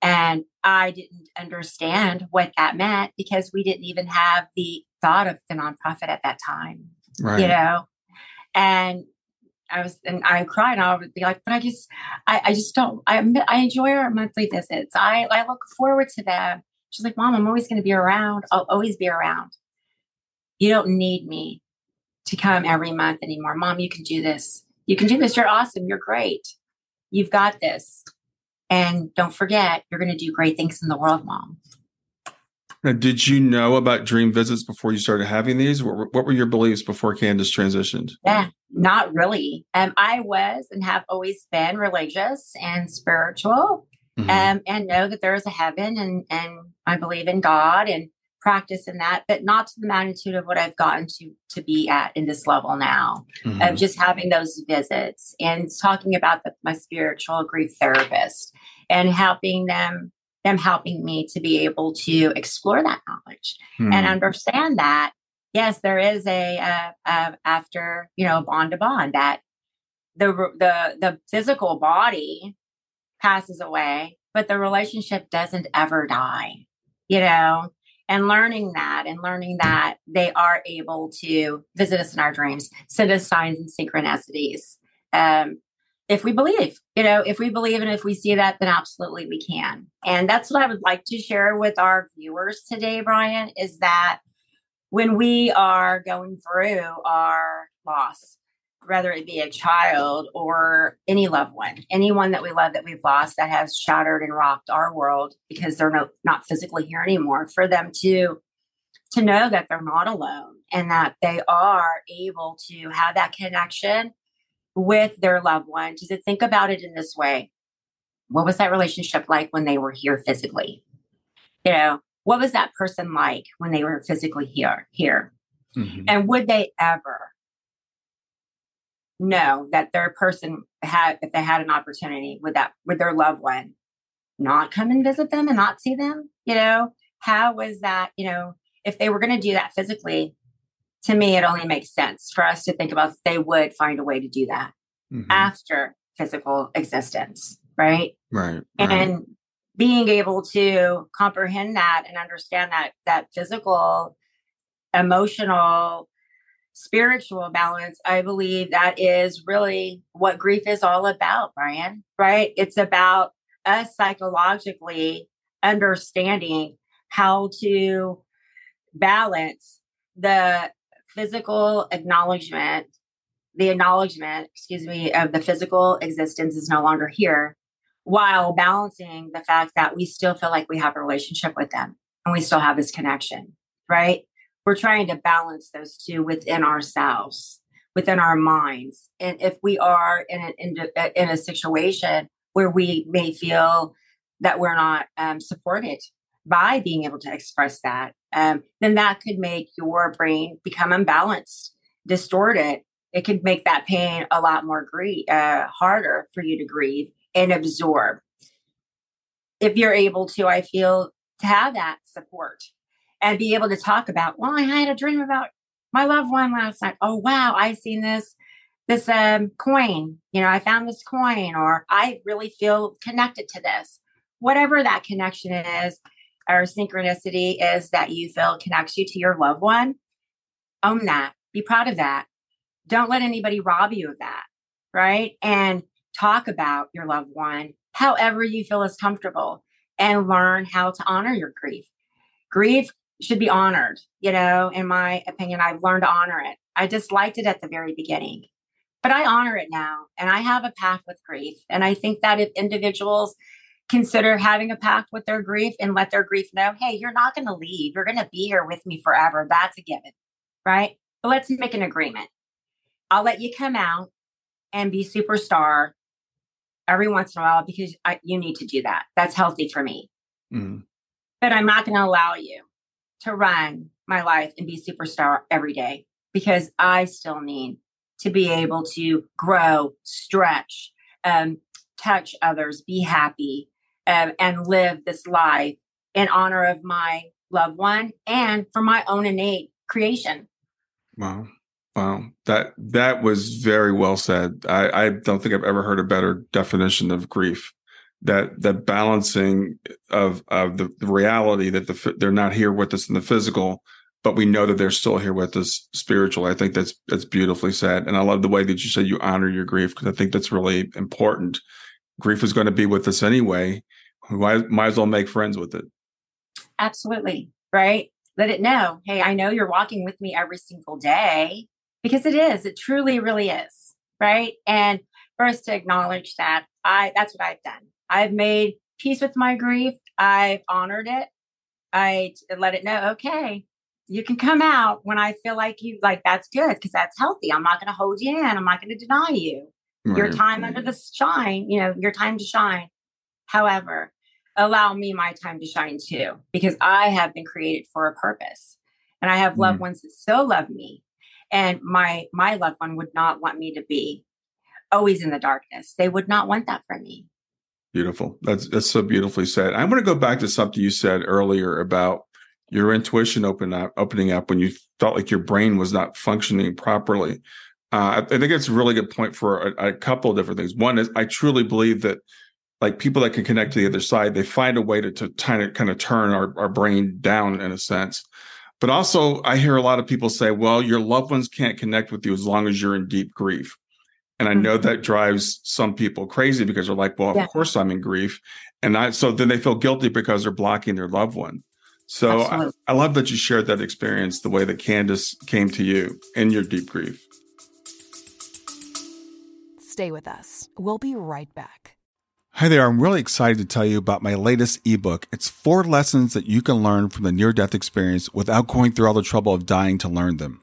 And I didn't understand what that meant because we didn't even have the thought of the nonprofit at that time right. you know and I was, and I cried, and I would be like, but I just, I, I just don't, I, I enjoy our monthly visits. I, I look forward to them. She's like, Mom, I'm always going to be around. I'll always be around. You don't need me to come every month anymore. Mom, you can do this. You can do this. You're awesome. You're great. You've got this. And don't forget, you're going to do great things in the world, Mom. Now, did you know about dream visits before you started having these? What were, what were your beliefs before Kandis transitioned? Yeah, not really. Um, I was and have always been religious and spiritual, mm-hmm. um, and know that there is a heaven, and and I believe in God and practice in that, but not to the magnitude of what I've gotten to to be at in this level now mm-hmm. of just having those visits and talking about the, my spiritual grief therapist and helping them them helping me to be able to explore that knowledge hmm. and understand that yes there is a, a, after you know bond to bond that the the the physical body passes away but the relationship doesn't ever die you know and learning that and learning that they are able to visit us in our dreams send us signs and synchronicities um, if we believe, you know, if we believe and if we see that, then absolutely we can. And that's what I would like to share with our viewers today, Brian, is that when we are going through our loss, whether it be a child or any loved one, anyone that we love that we've lost that has shattered and rocked our world because they're no, not physically here anymore, for them to to know that they're not alone and that they are able to have that connection with their loved one. To think about it in this way? What was that relationship like when they were here physically? You know what was that person like when they were physically here here? Mm-hmm. and would they ever know that their person had if they had an opportunity with that with their loved one not come and visit them and not see them you know how was that you know if they were going to do that physically to me, it only makes sense for us to think about they would find a way to do that mm-hmm. after physical existence, right? Right. And right. being able to comprehend that and understand that that physical, emotional, spiritual balance, I believe that is really what grief is all about, Brian, right? It's about us psychologically understanding how to balance the physical acknowledgement, the acknowledgement, excuse me, of the physical existence is no longer here, while balancing the fact that we still feel like we have a relationship with them and we still have this connection, right? We're trying to balance those two within ourselves, within our minds. And if we are in a, in a, in a situation where we may feel that we're not um, supported by being able to express that, um, then that could make your brain become unbalanced, distorted. It could make that pain a lot more grief, uh, harder for you to grieve and absorb. If you're able to, I feel, to have that support and be able to talk about, well, I had a dream about my loved one last night. Oh, wow, I seen this this um, coin. You know, I found this coin, or I really feel connected to this. Whatever that connection is, or synchronicity is that you feel connects you to your loved one, own that. Be proud of that. Don't let anybody rob you of that. Right. And talk about your loved one however you feel is comfortable and learn how to honor your grief. Grief should be honored. You know, in my opinion, I've learned to honor it. I disliked it at the very beginning, but I honor it now and I have a path with grief. And I think that if individuals consider having a pact with their grief and let their grief know, hey, you're not going to leave. You're going to be here with me forever. That's a given, right? But let's make an agreement. I'll let you come out and be superstar every once in a while because I, you need to do that. That's healthy for me. Mm. But I'm not going to allow you to run my life and be superstar every day because I still need to be able to grow, stretch, um, touch others, be happy, um, and live this life in honor of my loved one and for my own innate creation. Wow. Wow. That that was very well said. I, I don't think I've ever heard a better definition of grief. That that balancing of of the, reality that the they're not here with us in the physical, but we know that they're still here with us spiritual. I think that's that's beautifully said, and I love the way that you said you honor your grief because I think that's really important. Grief is going to be with us anyway. Might, might as well make friends with it. Absolutely. Right. Let it know. Hey, I know you're walking with me every single day because it is. It truly, really is. Right. And us to acknowledge that, I that's what I've done. I've made peace with my grief. I've honored it. I let it know, okay, you can come out when I feel like you like that's good because that's healthy. I'm not going to hold you in. I'm not going to deny you right. your time under the shine. You know, your time to shine. However, allow me my time to shine too, because I have been created for a purpose. And I have loved mm. ones that still love me. And my my loved one would not want me to be always in the darkness. They would not want that for me. Beautiful. That's that's so beautifully said. I want to go back to something you said earlier about your intuition open up, opening up when you felt like your brain was not functioning properly. Uh, I think it's a really good point for a, a couple of different things. One is I truly believe that like people that can connect to the other side, they find a way to, to kind of kind of turn our, our brain down in a sense. But also I hear a lot of people say, well, your loved ones can't connect with you as long as you're in deep grief. And I know mm-hmm. that drives some people crazy because they're like, well, yeah. of course I'm in grief. And I, so then they feel guilty because they're blocking their loved one. So I, I love that you shared that experience the way that Kandis came to you in your deep grief. Stay with us. We'll be right back. Hi there, I'm really excited to tell you about my latest ebook. It's four lessons that you can learn from the near death experience without going through all the trouble of dying to learn them.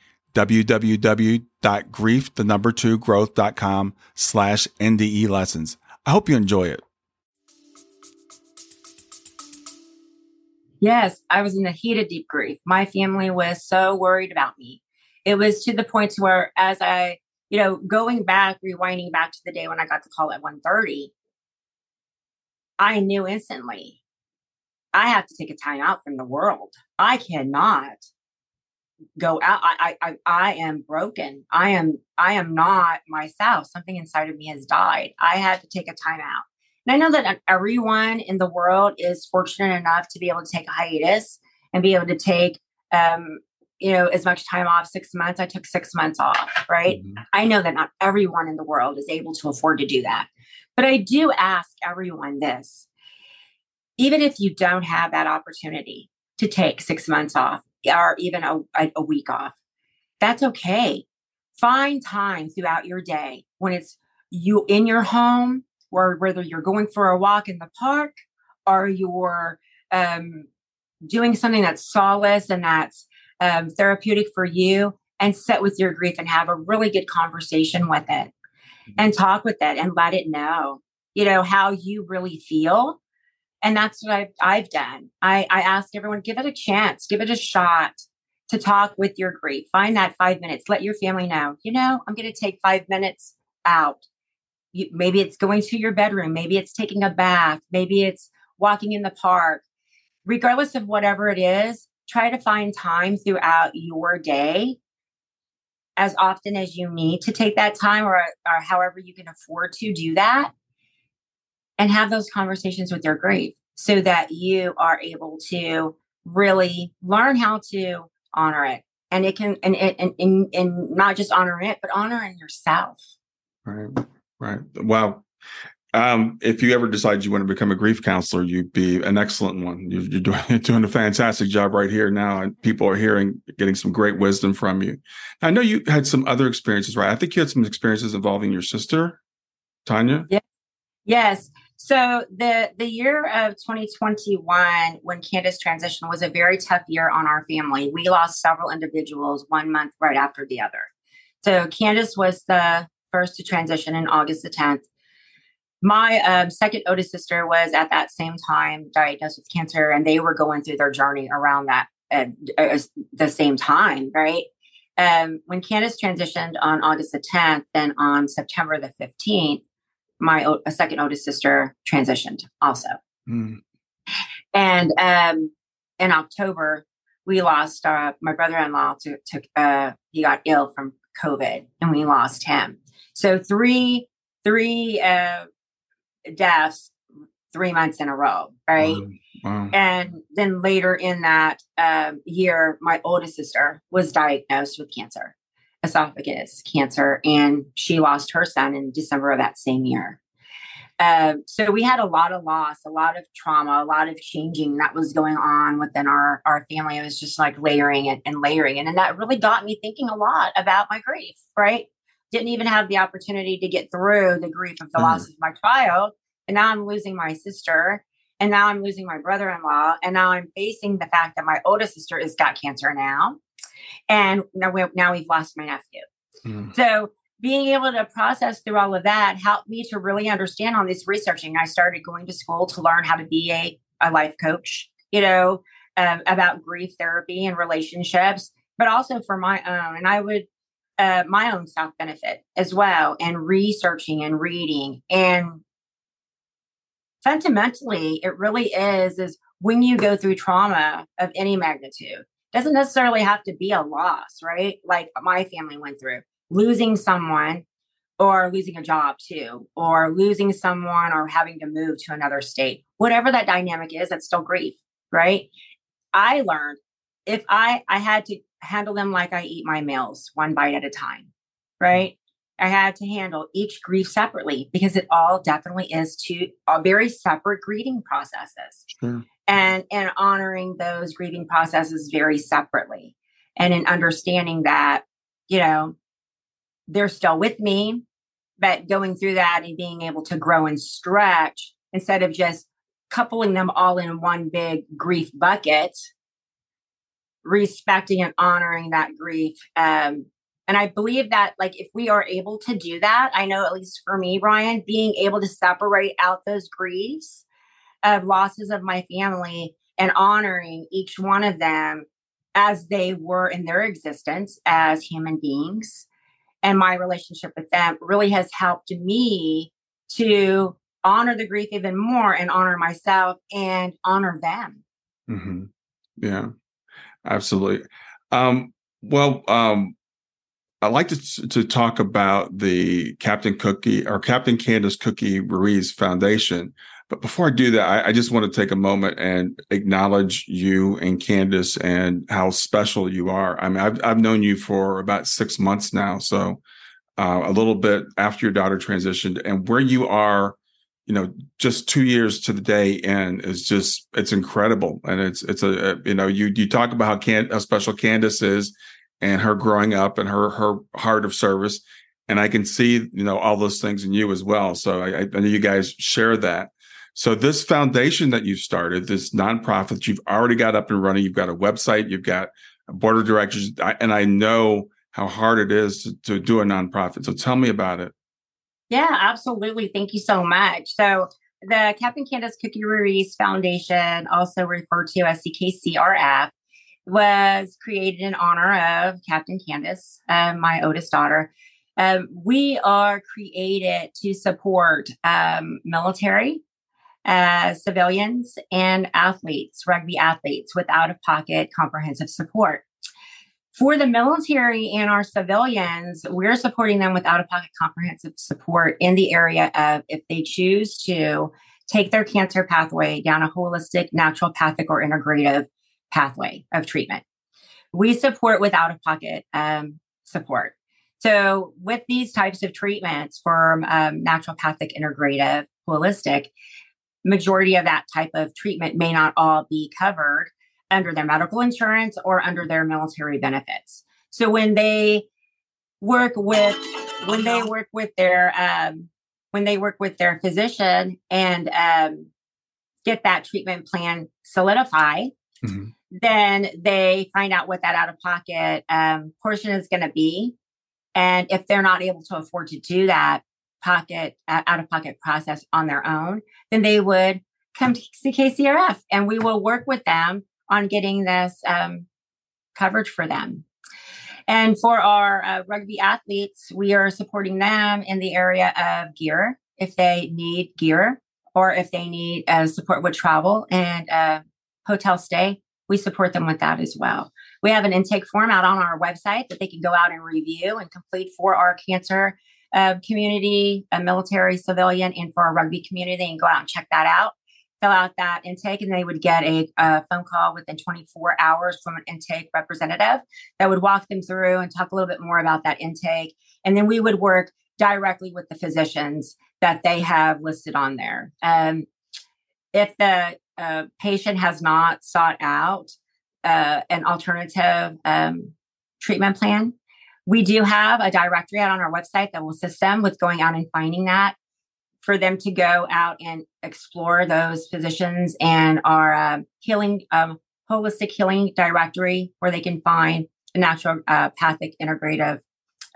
www.grief, the number two growth.com slash NDE lessons. I hope you enjoy it. Yes, I was in the heat of deep grief. My family was so worried about me. It was to the point where as I, you know, going back, rewinding back to the day when I got the call at 1.30, I knew instantly I have to take a time out from the world. I cannot go out I, I i am broken. I am i am not myself. Something inside of me has died. I had to take a time out and i know that everyone in the world is fortunate enough to be able to take a hiatus and be able to take um you know as much time off six months. I took six months off right? Mm-hmm. i know that not everyone in the world is able to afford to do that. But I do ask everyone this. Even if you don't have that opportunity to take six months off or even a, a week off, that's okay. Find time throughout your day when it's you in your home or whether you're going for a walk in the park or you're um, doing something that's solace and that's um, therapeutic for you and sit with your grief and have a really good conversation with it mm-hmm. and talk with it and let it know you know how you really feel and that's what I've, I've done. I, I ask everyone give it a chance. Give it a shot to talk with your grief. Find that five minutes. Let your family know you know i'm going to take five minutes out. You, maybe it's going to your bedroom. Maybe it's taking a bath. Maybe it's walking in the park. Regardless of whatever it is try to find time throughout your day as often as you need to take that time or, or however you can afford to do that and have those conversations with your grief so that you are able to really learn how to honor it and it can and and, and, and not just honor it but honoring yourself right right wow um, if you ever decide you want to become a grief counselor, you'd be an excellent one. You're, you're doing, doing a fantastic job right here now, and people are hearing, getting some great wisdom from you. I know you had some other experiences, right? I think you had some experiences involving your sister, Tanya. Yeah. Yes. So the the year of 2021, when Kandis transitioned, was a very tough year on our family. We lost several individuals one month right after the other. So Kandis was the first to transition in August the 10th. My um, second oldest sister was at that same time diagnosed with cancer, and they were going through their journey around that at uh, the same time, right? Um, when Kandis transitioned on August the 10th, then on September the 15th, my a second oldest sister transitioned also. Mm. And um, in October, we lost uh, my brother-in-law to, to uh, he got ill from COVID, and we lost him. So three three uh, deaths three months in a row, right? Wow. Wow. And then later in that um, year, my oldest sister was diagnosed with cancer, esophagus cancer, and she lost her son in December of that same year. Um, so we had a lot of loss, a lot of trauma, a lot of changing that was going on within our our family. It was just like layering it and layering it, and that really got me thinking a lot about my grief. Right? Didn't even have the opportunity to get through the grief of the mm. loss of my child and now I'm losing my sister. And now I'm losing my brother in law. And now I'm facing the fact that my oldest sister has got cancer now. And now, we, now we've lost my nephew. Mm. So being able to process through all of that helped me to really understand on this researching. I started going to school to learn how to be a, a life coach, you know, um, about grief therapy and relationships, but also for my own. And I would, uh, my own self benefit as well, and researching and reading and fundamentally it really is is when you go through trauma of any magnitude doesn't necessarily have to be a loss right like my family went through losing someone or losing a job too or losing someone or having to move to another state whatever that dynamic is that's still grief right i learned if i i had to handle them like i eat my meals one bite at a time right I had to handle each grief separately because it all definitely is two uh, very separate grieving processes. Sure. And and honoring those grieving processes very separately. And in understanding that, you know, they're still with me, but going through that and being able to grow and stretch instead of just coupling them all in one big grief bucket, respecting and honoring that grief um, and I believe that, like, if we are able to do that, I know at least for me, Brian, being able to separate out those griefs of losses of my family and honoring each one of them as they were in their existence as human beings and my relationship with them really has helped me to honor the grief even more and honor myself and honor them. Mm-hmm. Yeah, absolutely. Um, well, um, I'd like to, to talk about the Captain Cookie or Captain Kandis Cookie Ruiz Foundation. But before I do that, I, I, just want to take a moment and acknowledge you and Kandis and how special you are. I mean, I've, I've known you for about six months now. So uh, a little bit after your daughter transitioned and where you are you know, just two years to the day in is just it's incredible, and it's it's a, a you know you you talk about how can how special Kandis is, and her growing up and her her heart of service, and I can see you know all those things in you as well. So I, I know you guys share that. So this foundation that you've started, this nonprofit that you've already got up and running, you've got a website, you've got a board of directors, and I know how hard it is to, to do a nonprofit. So tell me about it. Yeah, absolutely. Thank you so much. So the Captain Kandis Cookie Ruiz Foundation, also referred to as CKCRF, was created in honor of Captain Kandis, um, my oldest daughter. Um, we are created to support um, military, uh, civilians, and athletes, rugby athletes, with out of pocket comprehensive support. For the military and our civilians, we're supporting them with out of pocket comprehensive support in the area of if they choose to take their cancer pathway down a holistic, naturopathic, or integrative pathway of treatment. We support with out of pocket um, support. So, with these types of treatments for um, naturopathic, integrative, holistic, majority of that type of treatment may not all be covered under their medical insurance or under their military benefits. So when they work with when they work with their um, when they work with their physician and um, get that treatment plan solidified, mm-hmm. then they find out what that out of pocket um, portion is going to be, and if they're not able to afford to do that pocket out of pocket process on their own, then they would come to KCRF and we will work with them on getting this um, coverage for them. And for our uh, rugby athletes, we are supporting them in the area of gear if they need gear or if they need uh, support with travel and uh, hotel stay. We support them with that as well. We have an intake form out on our website that they can go out and review and complete for our cancer uh, community, a military, civilian, and for our rugby community. and go out and check that out fill out that intake and they would get a, a, phone call within 24 hours from an intake representative that would walk them through and talk a little bit more about that intake and then we would work directly with the physicians that they have listed on there um, if the uh, patient has not sought out uh, an alternative um, treatment plan we do have a directory out on our website that will assist them with going out and finding that for them to go out and explore those physicians and our um, healing, um, holistic healing directory where they can find a naturopathic uh, integrative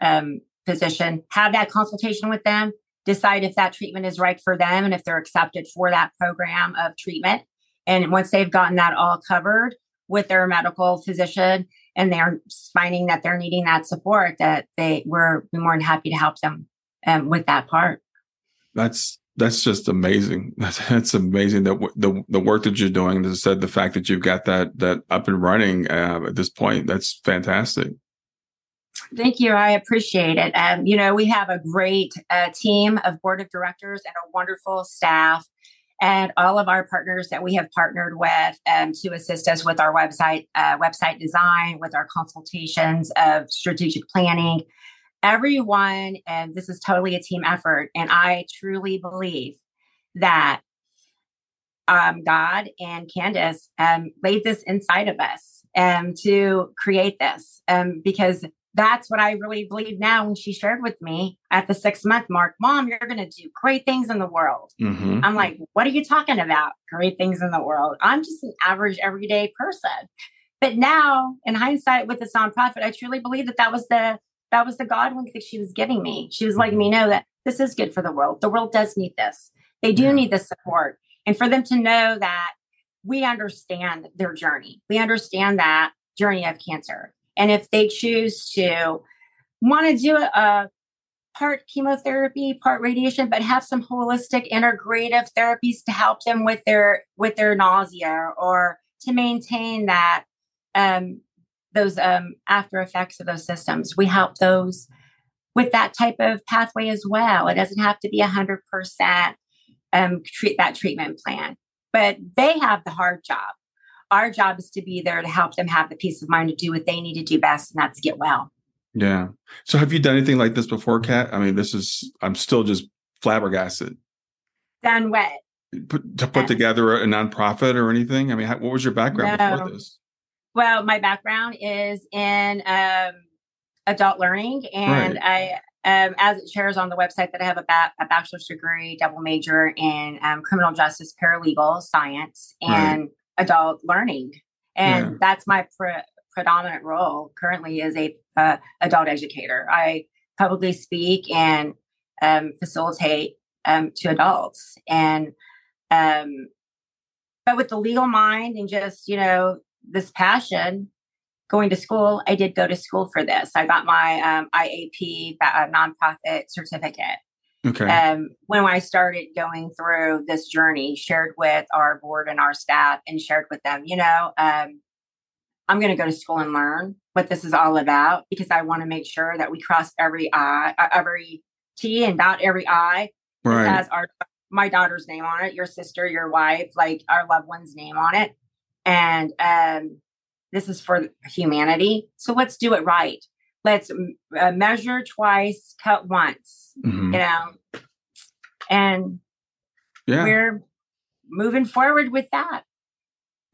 um, physician, have that consultation with them, decide if that treatment is right for them and if they're accepted for that program of treatment. And once they've gotten that all covered with their medical physician and they're finding that they're needing that support, that they we're more than happy to help them um, with that part that's that's just amazing. That's, amazing that w- the the work that you're doing. As I said, the fact that you've got that that up and running uh, at this point, that's fantastic. Thank you. I appreciate it. Um, you know, we have a great uh, team of board of directors and a wonderful staff, and all of our partners that we have partnered with um, to assist us with our website uh, website design, with our consultations of strategic planning, everyone, and this is totally a team effort. And I truly believe that um, God and Kandis um, laid this inside of us um, to create this um, because that's what I really believe now when she shared with me at the six month mark, Mom, you're going to do great things in the world. Mm-hmm. I'm like, What are you talking about? Great things in the world. I'm just an average, everyday person. But now, in hindsight, with this nonprofit, I truly believe that that was the that was the God wink that she was giving me. She was letting me mm-hmm. know that this is good for the world. The world does need this. They do yeah. need this support. And for them to know that we understand their journey, we understand that journey of cancer. And if they choose to want to do a part chemotherapy, part radiation, but have some holistic integrative therapies to help them with their with their nausea or to maintain that um, those um, after effects of those systems. We help those with that type of pathway as well. It doesn't have to be a hundred percent um, treat that treatment plan, but they have the hard job. Our job is to be there to help them have the peace of mind to do what they need to do best, and that's get well. Yeah. So, have you done anything like this before, Kat? I mean, this is I'm still just flabbergasted. Done what? Put, to put together a nonprofit or anything? I mean, how, what was your background no. before this? Well, my background is in um, adult learning, and right. I, um, as it shares on the website, that I have a, ba- a bachelor's degree, double major in um, criminal justice, paralegal science, and right. Adult learning, and yeah. that's my pre- predominant role currently as a uh, adult educator. I publicly speak and um, facilitate um, to adults, and um, but with the legal mind and just you know this passion going to school, I did go to school for this. I got my um, IAP uh, nonprofit certificate. Okay. Um, when I started going through this journey, shared with our board and our staff, and shared with them, you know, um, I'm going to go to school and learn what this is all about because I want to make sure that we cross every I, uh, every T and dot every I. Right. Has our my daughter's name on it, your sister, your wife, like our loved one's name on it, and um, this is for humanity. So let's do it right. Let's uh, measure twice, cut once. Mm-hmm. You know, and yeah. we're moving forward with that.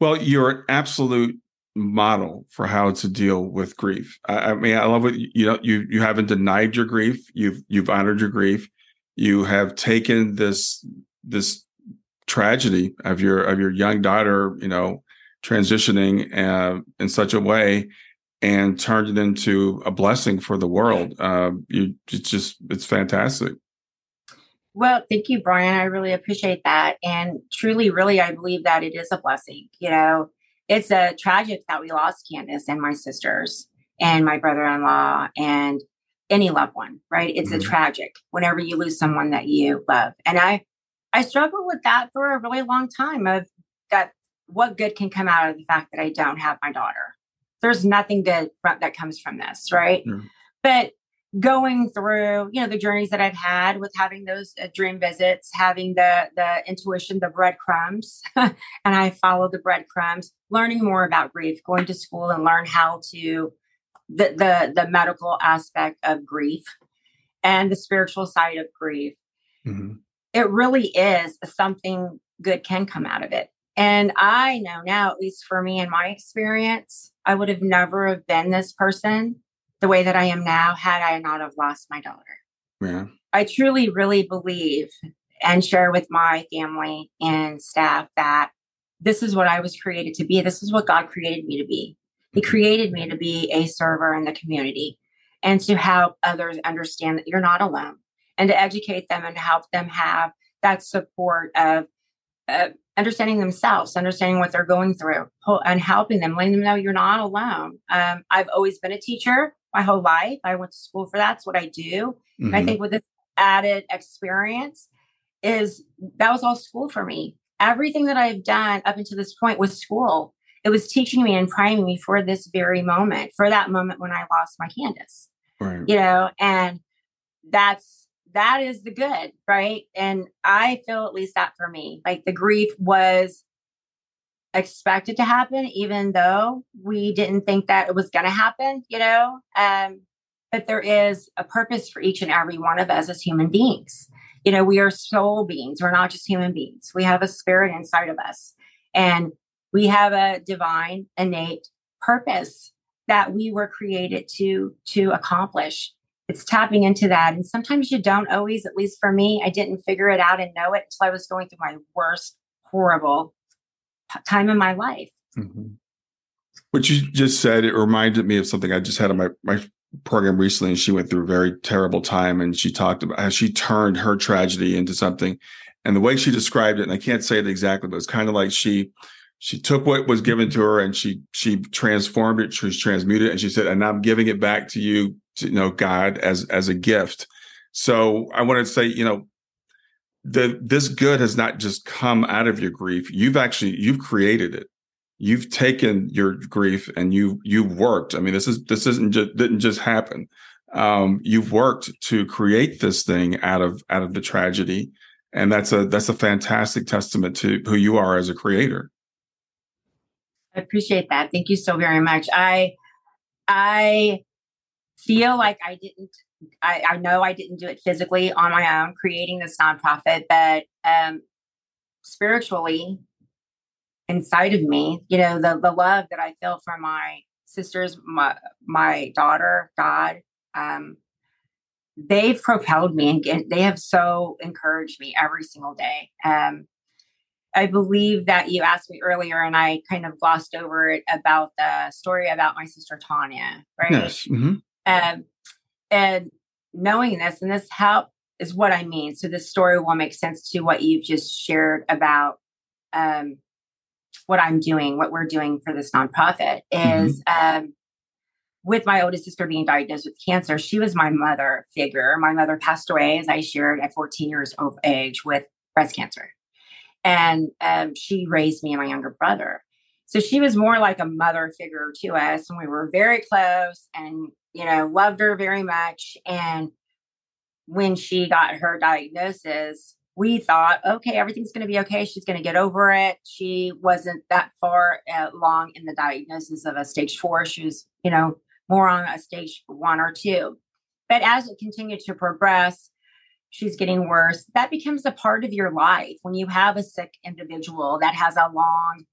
Well, you're an absolute model for how to deal with grief. I, I mean, I love what you know. You you haven't denied your grief. You've you've honored your grief. You have taken this this tragedy of your of your young daughter. You know, transitioning uh, in such a way and turned it into a blessing for the world. Uh, you it's just it's fantastic. Well, thank you, Brian. I really appreciate that. And truly, really, I believe that it is a blessing. You know, it's a tragic that we lost Kandis and my sisters and my brother-in-law and any loved one, right? It's mm-hmm. a tragic whenever you lose someone that you love. And I I struggled with that for a really long time of that what good can come out of the fact that I don't have my daughter? There's nothing good that comes from this, right? Mm-hmm. But going through you know the journeys that i've had with having those uh, dream visits having the the intuition the breadcrumbs and i follow the breadcrumbs learning more about grief going to school and learn how to the the, the medical aspect of grief and the spiritual side of grief mm-hmm. it really is something good can come out of it and i know now at least for me in my experience i would have never have been this person the way that I am now had I not have lost my daughter. Yeah. I truly, really believe and share with my family and staff that this is what I was created to be. This is what God created me to be. He mm-hmm. created me to be a server in the community and to help others understand that you're not alone and to educate them and help them have that support of uh, understanding themselves, understanding what they're going through, and helping them, letting them know you're not alone. Um, I've always been a teacher my whole life. I went to school for that. It's what I do. Mm-hmm. I think with this added experience is that was all school for me. Everything that I've done up until this point was school. It was teaching me and priming me for this very moment, for that moment when I lost my Kandis. Right. You know, and that's that is the good, right? And I feel at least that for me. Like the grief was expected to happen, even though we didn't think that it was going to happen, you know? Um, but there is a purpose for each and every one of us as human beings. You know, we are soul beings. We're not just human beings. We have a spirit inside of us and we have a divine innate purpose that we were created to to accomplish it's tapping into that and sometimes you don't always at least for me i didn't figure it out and know it until i was going through my worst horrible time in my life. Mm-hmm. What you just said, it reminded me of something I just had on my, my program recently. And she went through a very terrible time and she talked about how she turned her tragedy into something. And the way she described it, and I can't say it exactly, but it's kind of like she she took what was given to her and she she transformed it, she transmuted it, and she said, and I'm giving it back to you, you know, God, as as a gift. So I want to say, you know, the this good has not just come out of your grief. You've actually you've created it. You've taken your grief and you you've worked. I mean this is this isn't just didn't just happen. Um, you've worked to create this thing out of out of the tragedy. And that's a that's a fantastic testament to who you are as a creator. I appreciate that. Thank you so very much. I i feel like i didn't I, I, know I didn't do it physically on my own, creating this nonprofit, but um, spiritually inside of me, you know, the the love that I feel for my sisters, my my daughter, God, um, they've propelled me and they have so encouraged me every single day. Um, I believe that you asked me earlier, and I kind of glossed over it about the story about my sister Tanya, right? Yes. Mm-hmm. Um, and knowing this, and this help is what I mean. So this story will make sense to what you've just shared about um, what I'm doing, what we're doing for this nonprofit is mm-hmm. um, with my oldest sister being diagnosed with cancer, she was my mother figure. My mother passed away, as I shared, at 14 years of age with breast cancer. And um, she raised me and my younger brother. So she was more like a mother figure to us. And we were very close and, you know, loved her very much. And when she got her diagnosis, we thought, okay, everything's going to be okay. She's going to get over it. She wasn't that far uh, along in the diagnosis of a stage four. She was, you know, more on a stage one or two. But as it continued to progress, she's getting worse. That becomes a part of your life when you have a sick individual that has a long,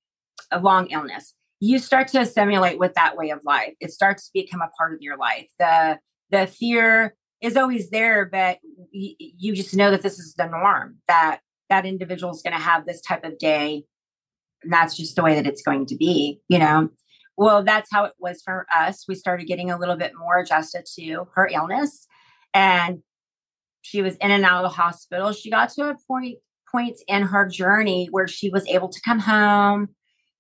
a long illness. You start to assimilate with that way of life. It starts to become a part of your life. The the fear is always there, but y- you just know that this is the norm. That that individual is going to have this type of day, and that's just the way that it's going to be. You know, well, that's how it was for us. We started getting a little bit more adjusted to her illness. And she was in and out of the hospital. She got to a point point in her journey where she was able to come home.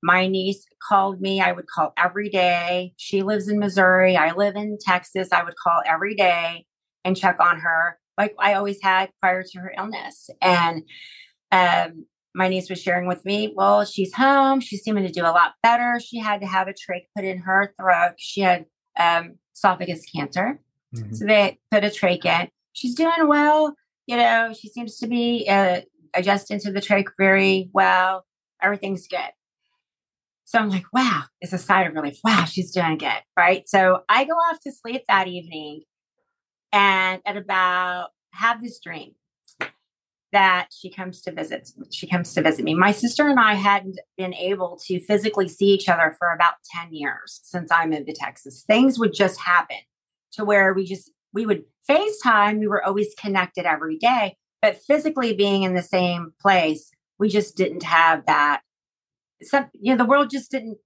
My niece called me. I would call every day. She lives in Missouri. I live in Texas. I would call every day and check on her like I always had prior to her illness. And um, my niece was sharing with me, well, she's home. She's seeming to do a lot better. She had to have a trach put in her throat. She had um, esophagus cancer. Mm-hmm. So they put a trach in. She's doing well. You know, she seems to be uh, adjusting to the trach very well. Everything's good. So I'm like, wow, it's a sigh of relief. Wow, she's doing good. Right. So I go off to sleep that evening and at about have this dream that she comes to visit she comes to visit me my sister and i hadn't been able to physically see each other for about 10 years since i moved to texas things would just happen to where we just we would facetime we were always connected every day but physically being in the same place we just didn't have that some you know the world just didn't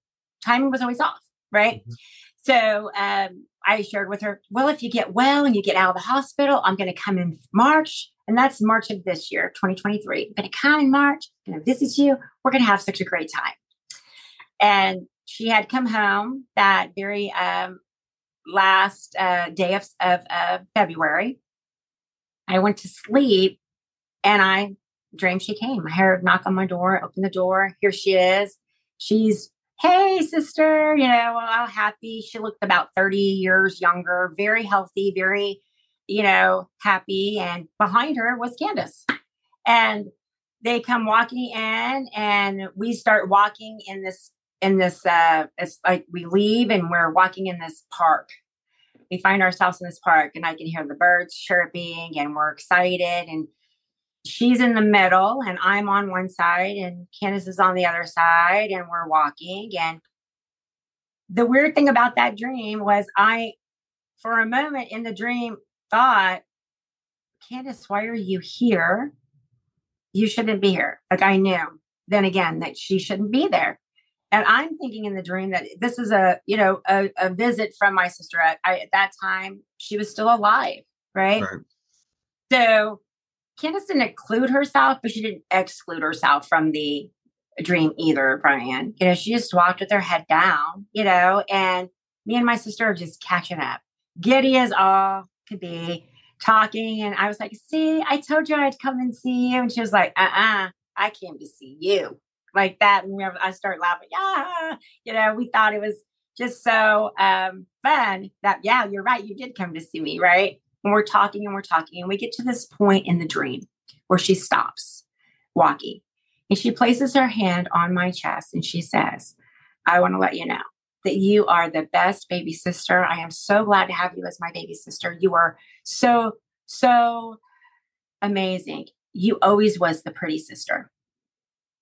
timing was always off right mm-hmm. so um i shared with her well if you get well and you get out of the hospital i'm going to come in march and that's March of this year, 2023. I'm going to come in March, I'm going to visit you. We're going to have such a great time. And she had come home that very um, last uh, day of, of uh, February. I went to sleep and I dreamed she came. I heard knock on my door, open the door. Here she is. She's, hey, sister, you know, all happy. She looked about 30 years younger, very healthy, very you know, happy. And behind her was Kandis. And they come walking in and we start walking in this in this uh it's like we leave and we're walking in this park we find ourselves in this park and i can hear the birds chirping and we're excited and she's in the middle and i'm on one side and kandis is on the other side and we're walking and the weird thing about that dream was i for a moment in the dream thought, Kandis, why are you here? You shouldn't be here. Like I knew then again that she shouldn't be there. And I'm thinking in the dream that this is a, you know, a, a visit from my sister. At, I, at that time, she was still alive, right? right? So Kandis didn't include herself, but she didn't exclude herself from the dream either, Brian. You know, she just walked with her head down, you know, and me and my sister are just catching up. Giddy as all could be talking. And I was like, see, I told you I'd come and see you. And she was like, uh uh I came to see you. Like that. And I start laughing. Yeah. You know, we thought it was just so um, fun that, yeah, you're right. You did come to see me. Right. And we're talking and we're talking. And we get to this point in the dream where she stops walking and she places her hand on my chest and she says, I want to let you know that you are the best baby sister. I am so glad to have you as my baby sister. You are so, so amazing. You always was the pretty sister.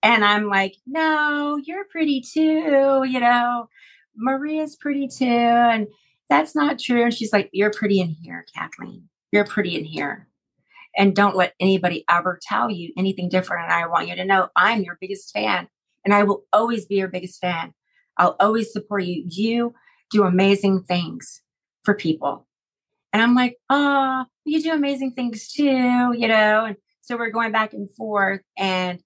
And I'm like, no, you're pretty too. You know, Maria's pretty too. And that's not true. And she's like, you're pretty in here, Kathleen. You're pretty in here. And don't let anybody ever tell you anything different. And I want you to know I'm your biggest fan and I will always be your biggest fan. I'll always support you. You do amazing things for people. And I'm like, oh, you do amazing things too, you know? And so we're going back and forth. And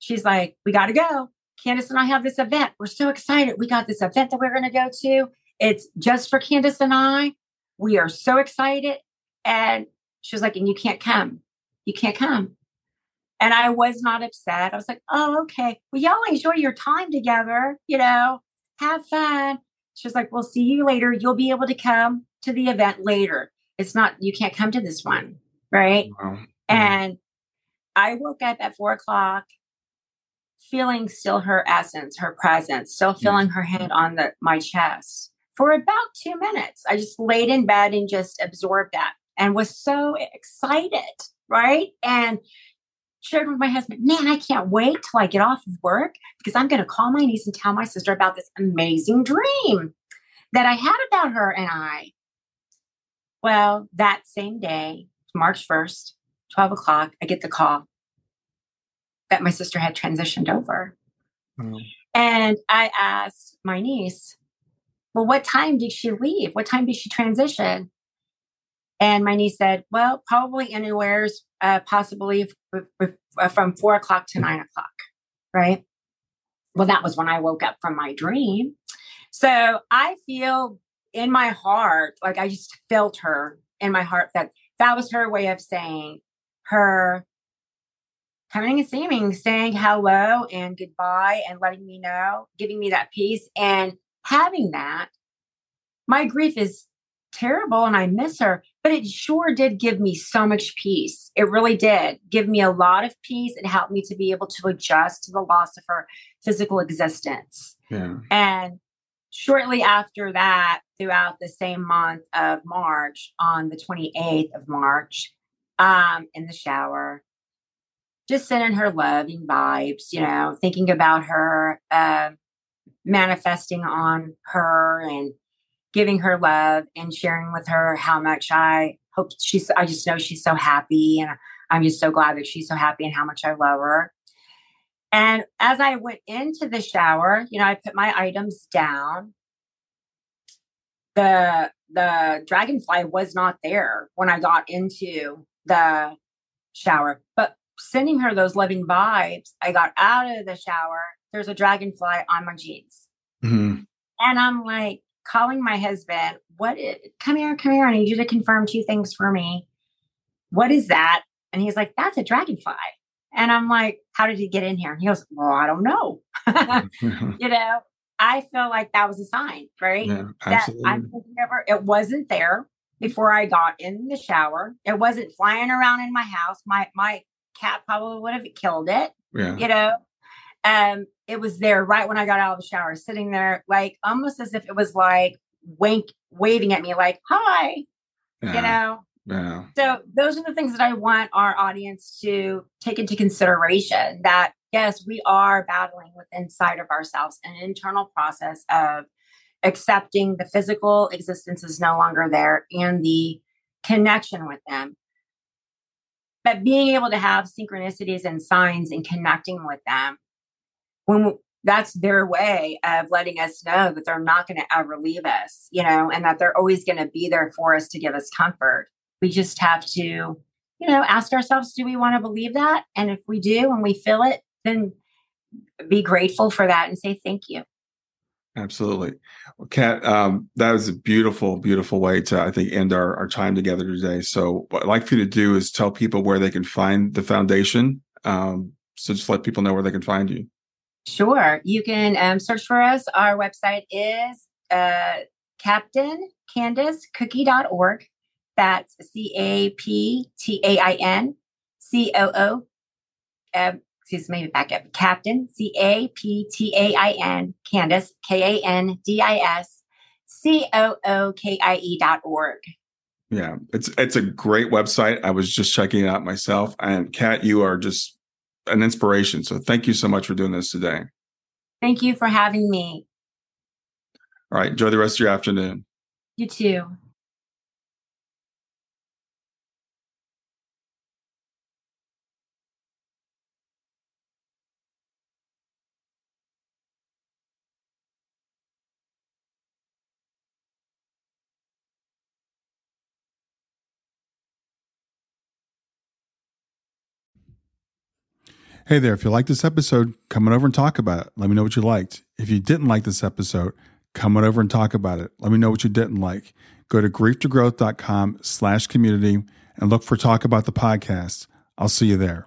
she's like, we got to go. Kandis and I have this event. We're so excited. We got this event that we're going to go to. It's just for Kandis and I. We are so excited. And she was like, and you can't come. You can't come. And I was not upset. I was like, oh, okay. Well, y'all enjoy your time together, you know, have fun. She was like, we'll see you later. You'll be able to come to the event later. It's not, you can't come to this one. Right. Wow. Mm-hmm. And I woke up at four o'clock feeling still her essence, her presence, still feeling her hand on the my chest for about two minutes. I just laid in bed and just absorbed that and was so excited, right? And shared with my husband, man, I can't wait till I get off of work because I'm going to call my niece and tell my sister about this amazing dream that I had about her and I. Well, that same day, March 1st, 12 o'clock, I get the call that my sister had transitioned over. Mm. And I asked my niece, well, what time did she leave? What time did she transition? And my niece said, well, probably anywhere's uh, possibly f- f- uh, from four o'clock to nine o'clock. Right. Well, that was when I woke up from my dream. So I feel in my heart, like I just felt her in my heart that that was her way of saying her coming and seeing saying hello and goodbye and letting me know, giving me that peace and having that. My grief is terrible and I miss her, but it sure did give me so much peace. It really did give me a lot of peace. It helped me to be able to adjust to the loss of her physical existence. Yeah. And shortly after that, throughout the same month of March, on the 28th of March, um, in the shower, just sending her loving vibes, you know, thinking about her, uh, manifesting on her and giving her love and sharing with her how much I hope she's, I just know she's so happy. And I'm just so glad that she's so happy and how much I love her. And as I went into the shower, you know, I put my items down. The the dragonfly was not there when I got into the shower. But sending her those loving vibes, I got out of the shower. There's a dragonfly on my jeans. Mm-hmm. And I'm like, calling my husband, what is, it? come here, come here. I need you to confirm two things for me. What is that? And he's like, that's a dragonfly. And I'm like, how did he get in here? And he goes, well, I don't know. you know, I feel like that was a sign, right? Yeah, that I'm never, it wasn't there before I got in the shower. It wasn't flying around in my house. My, my cat probably would have killed it. Yeah. You know, um, it was there right when I got out of the shower, sitting there, like almost as if it was like wink, waving at me, like, hi, yeah. you know? Yeah. So those are the things that I want our audience to take into consideration that yes, we are battling with inside of ourselves an internal process of accepting the physical existence is no longer there and the connection with them. But being able to have synchronicities and signs and connecting with them when that's their way of letting us know that they're not going to ever leave us, you know, and that they're always going to be there for us to give us comfort. We just have to, you know, ask ourselves, do we want to believe that? And if we do and we feel it, then be grateful for that and say thank you. Absolutely. Well, Kat, um, that was a beautiful, beautiful way to, I think, end our, our time together today. So what I'd like for you to do is tell people where they can find the foundation. Um, so just let people know where they can find you. Sure. You can um, search for us. Our website is uh, captainkandiscookie.org. That's C A P T A I N C O O. Um, excuse me, back up, Captain, C A P T A I N, Kandis, K A N D I S, C O O K I E dot org. Yeah, it's it's a great website. I was just checking it out myself. And Kat, you are just an inspiration. So thank you so much for doing this today. Thank you for having me. All right, enjoy the rest of your afternoon. You too. Hey there, if you like this episode, come on over and talk about it. Let me know what you liked. If you didn't like this episode, come on over and talk about it. Let me know what you didn't like. Go to grieftogrowth.com slash community and look for Talk About the Podcast. I'll see you there.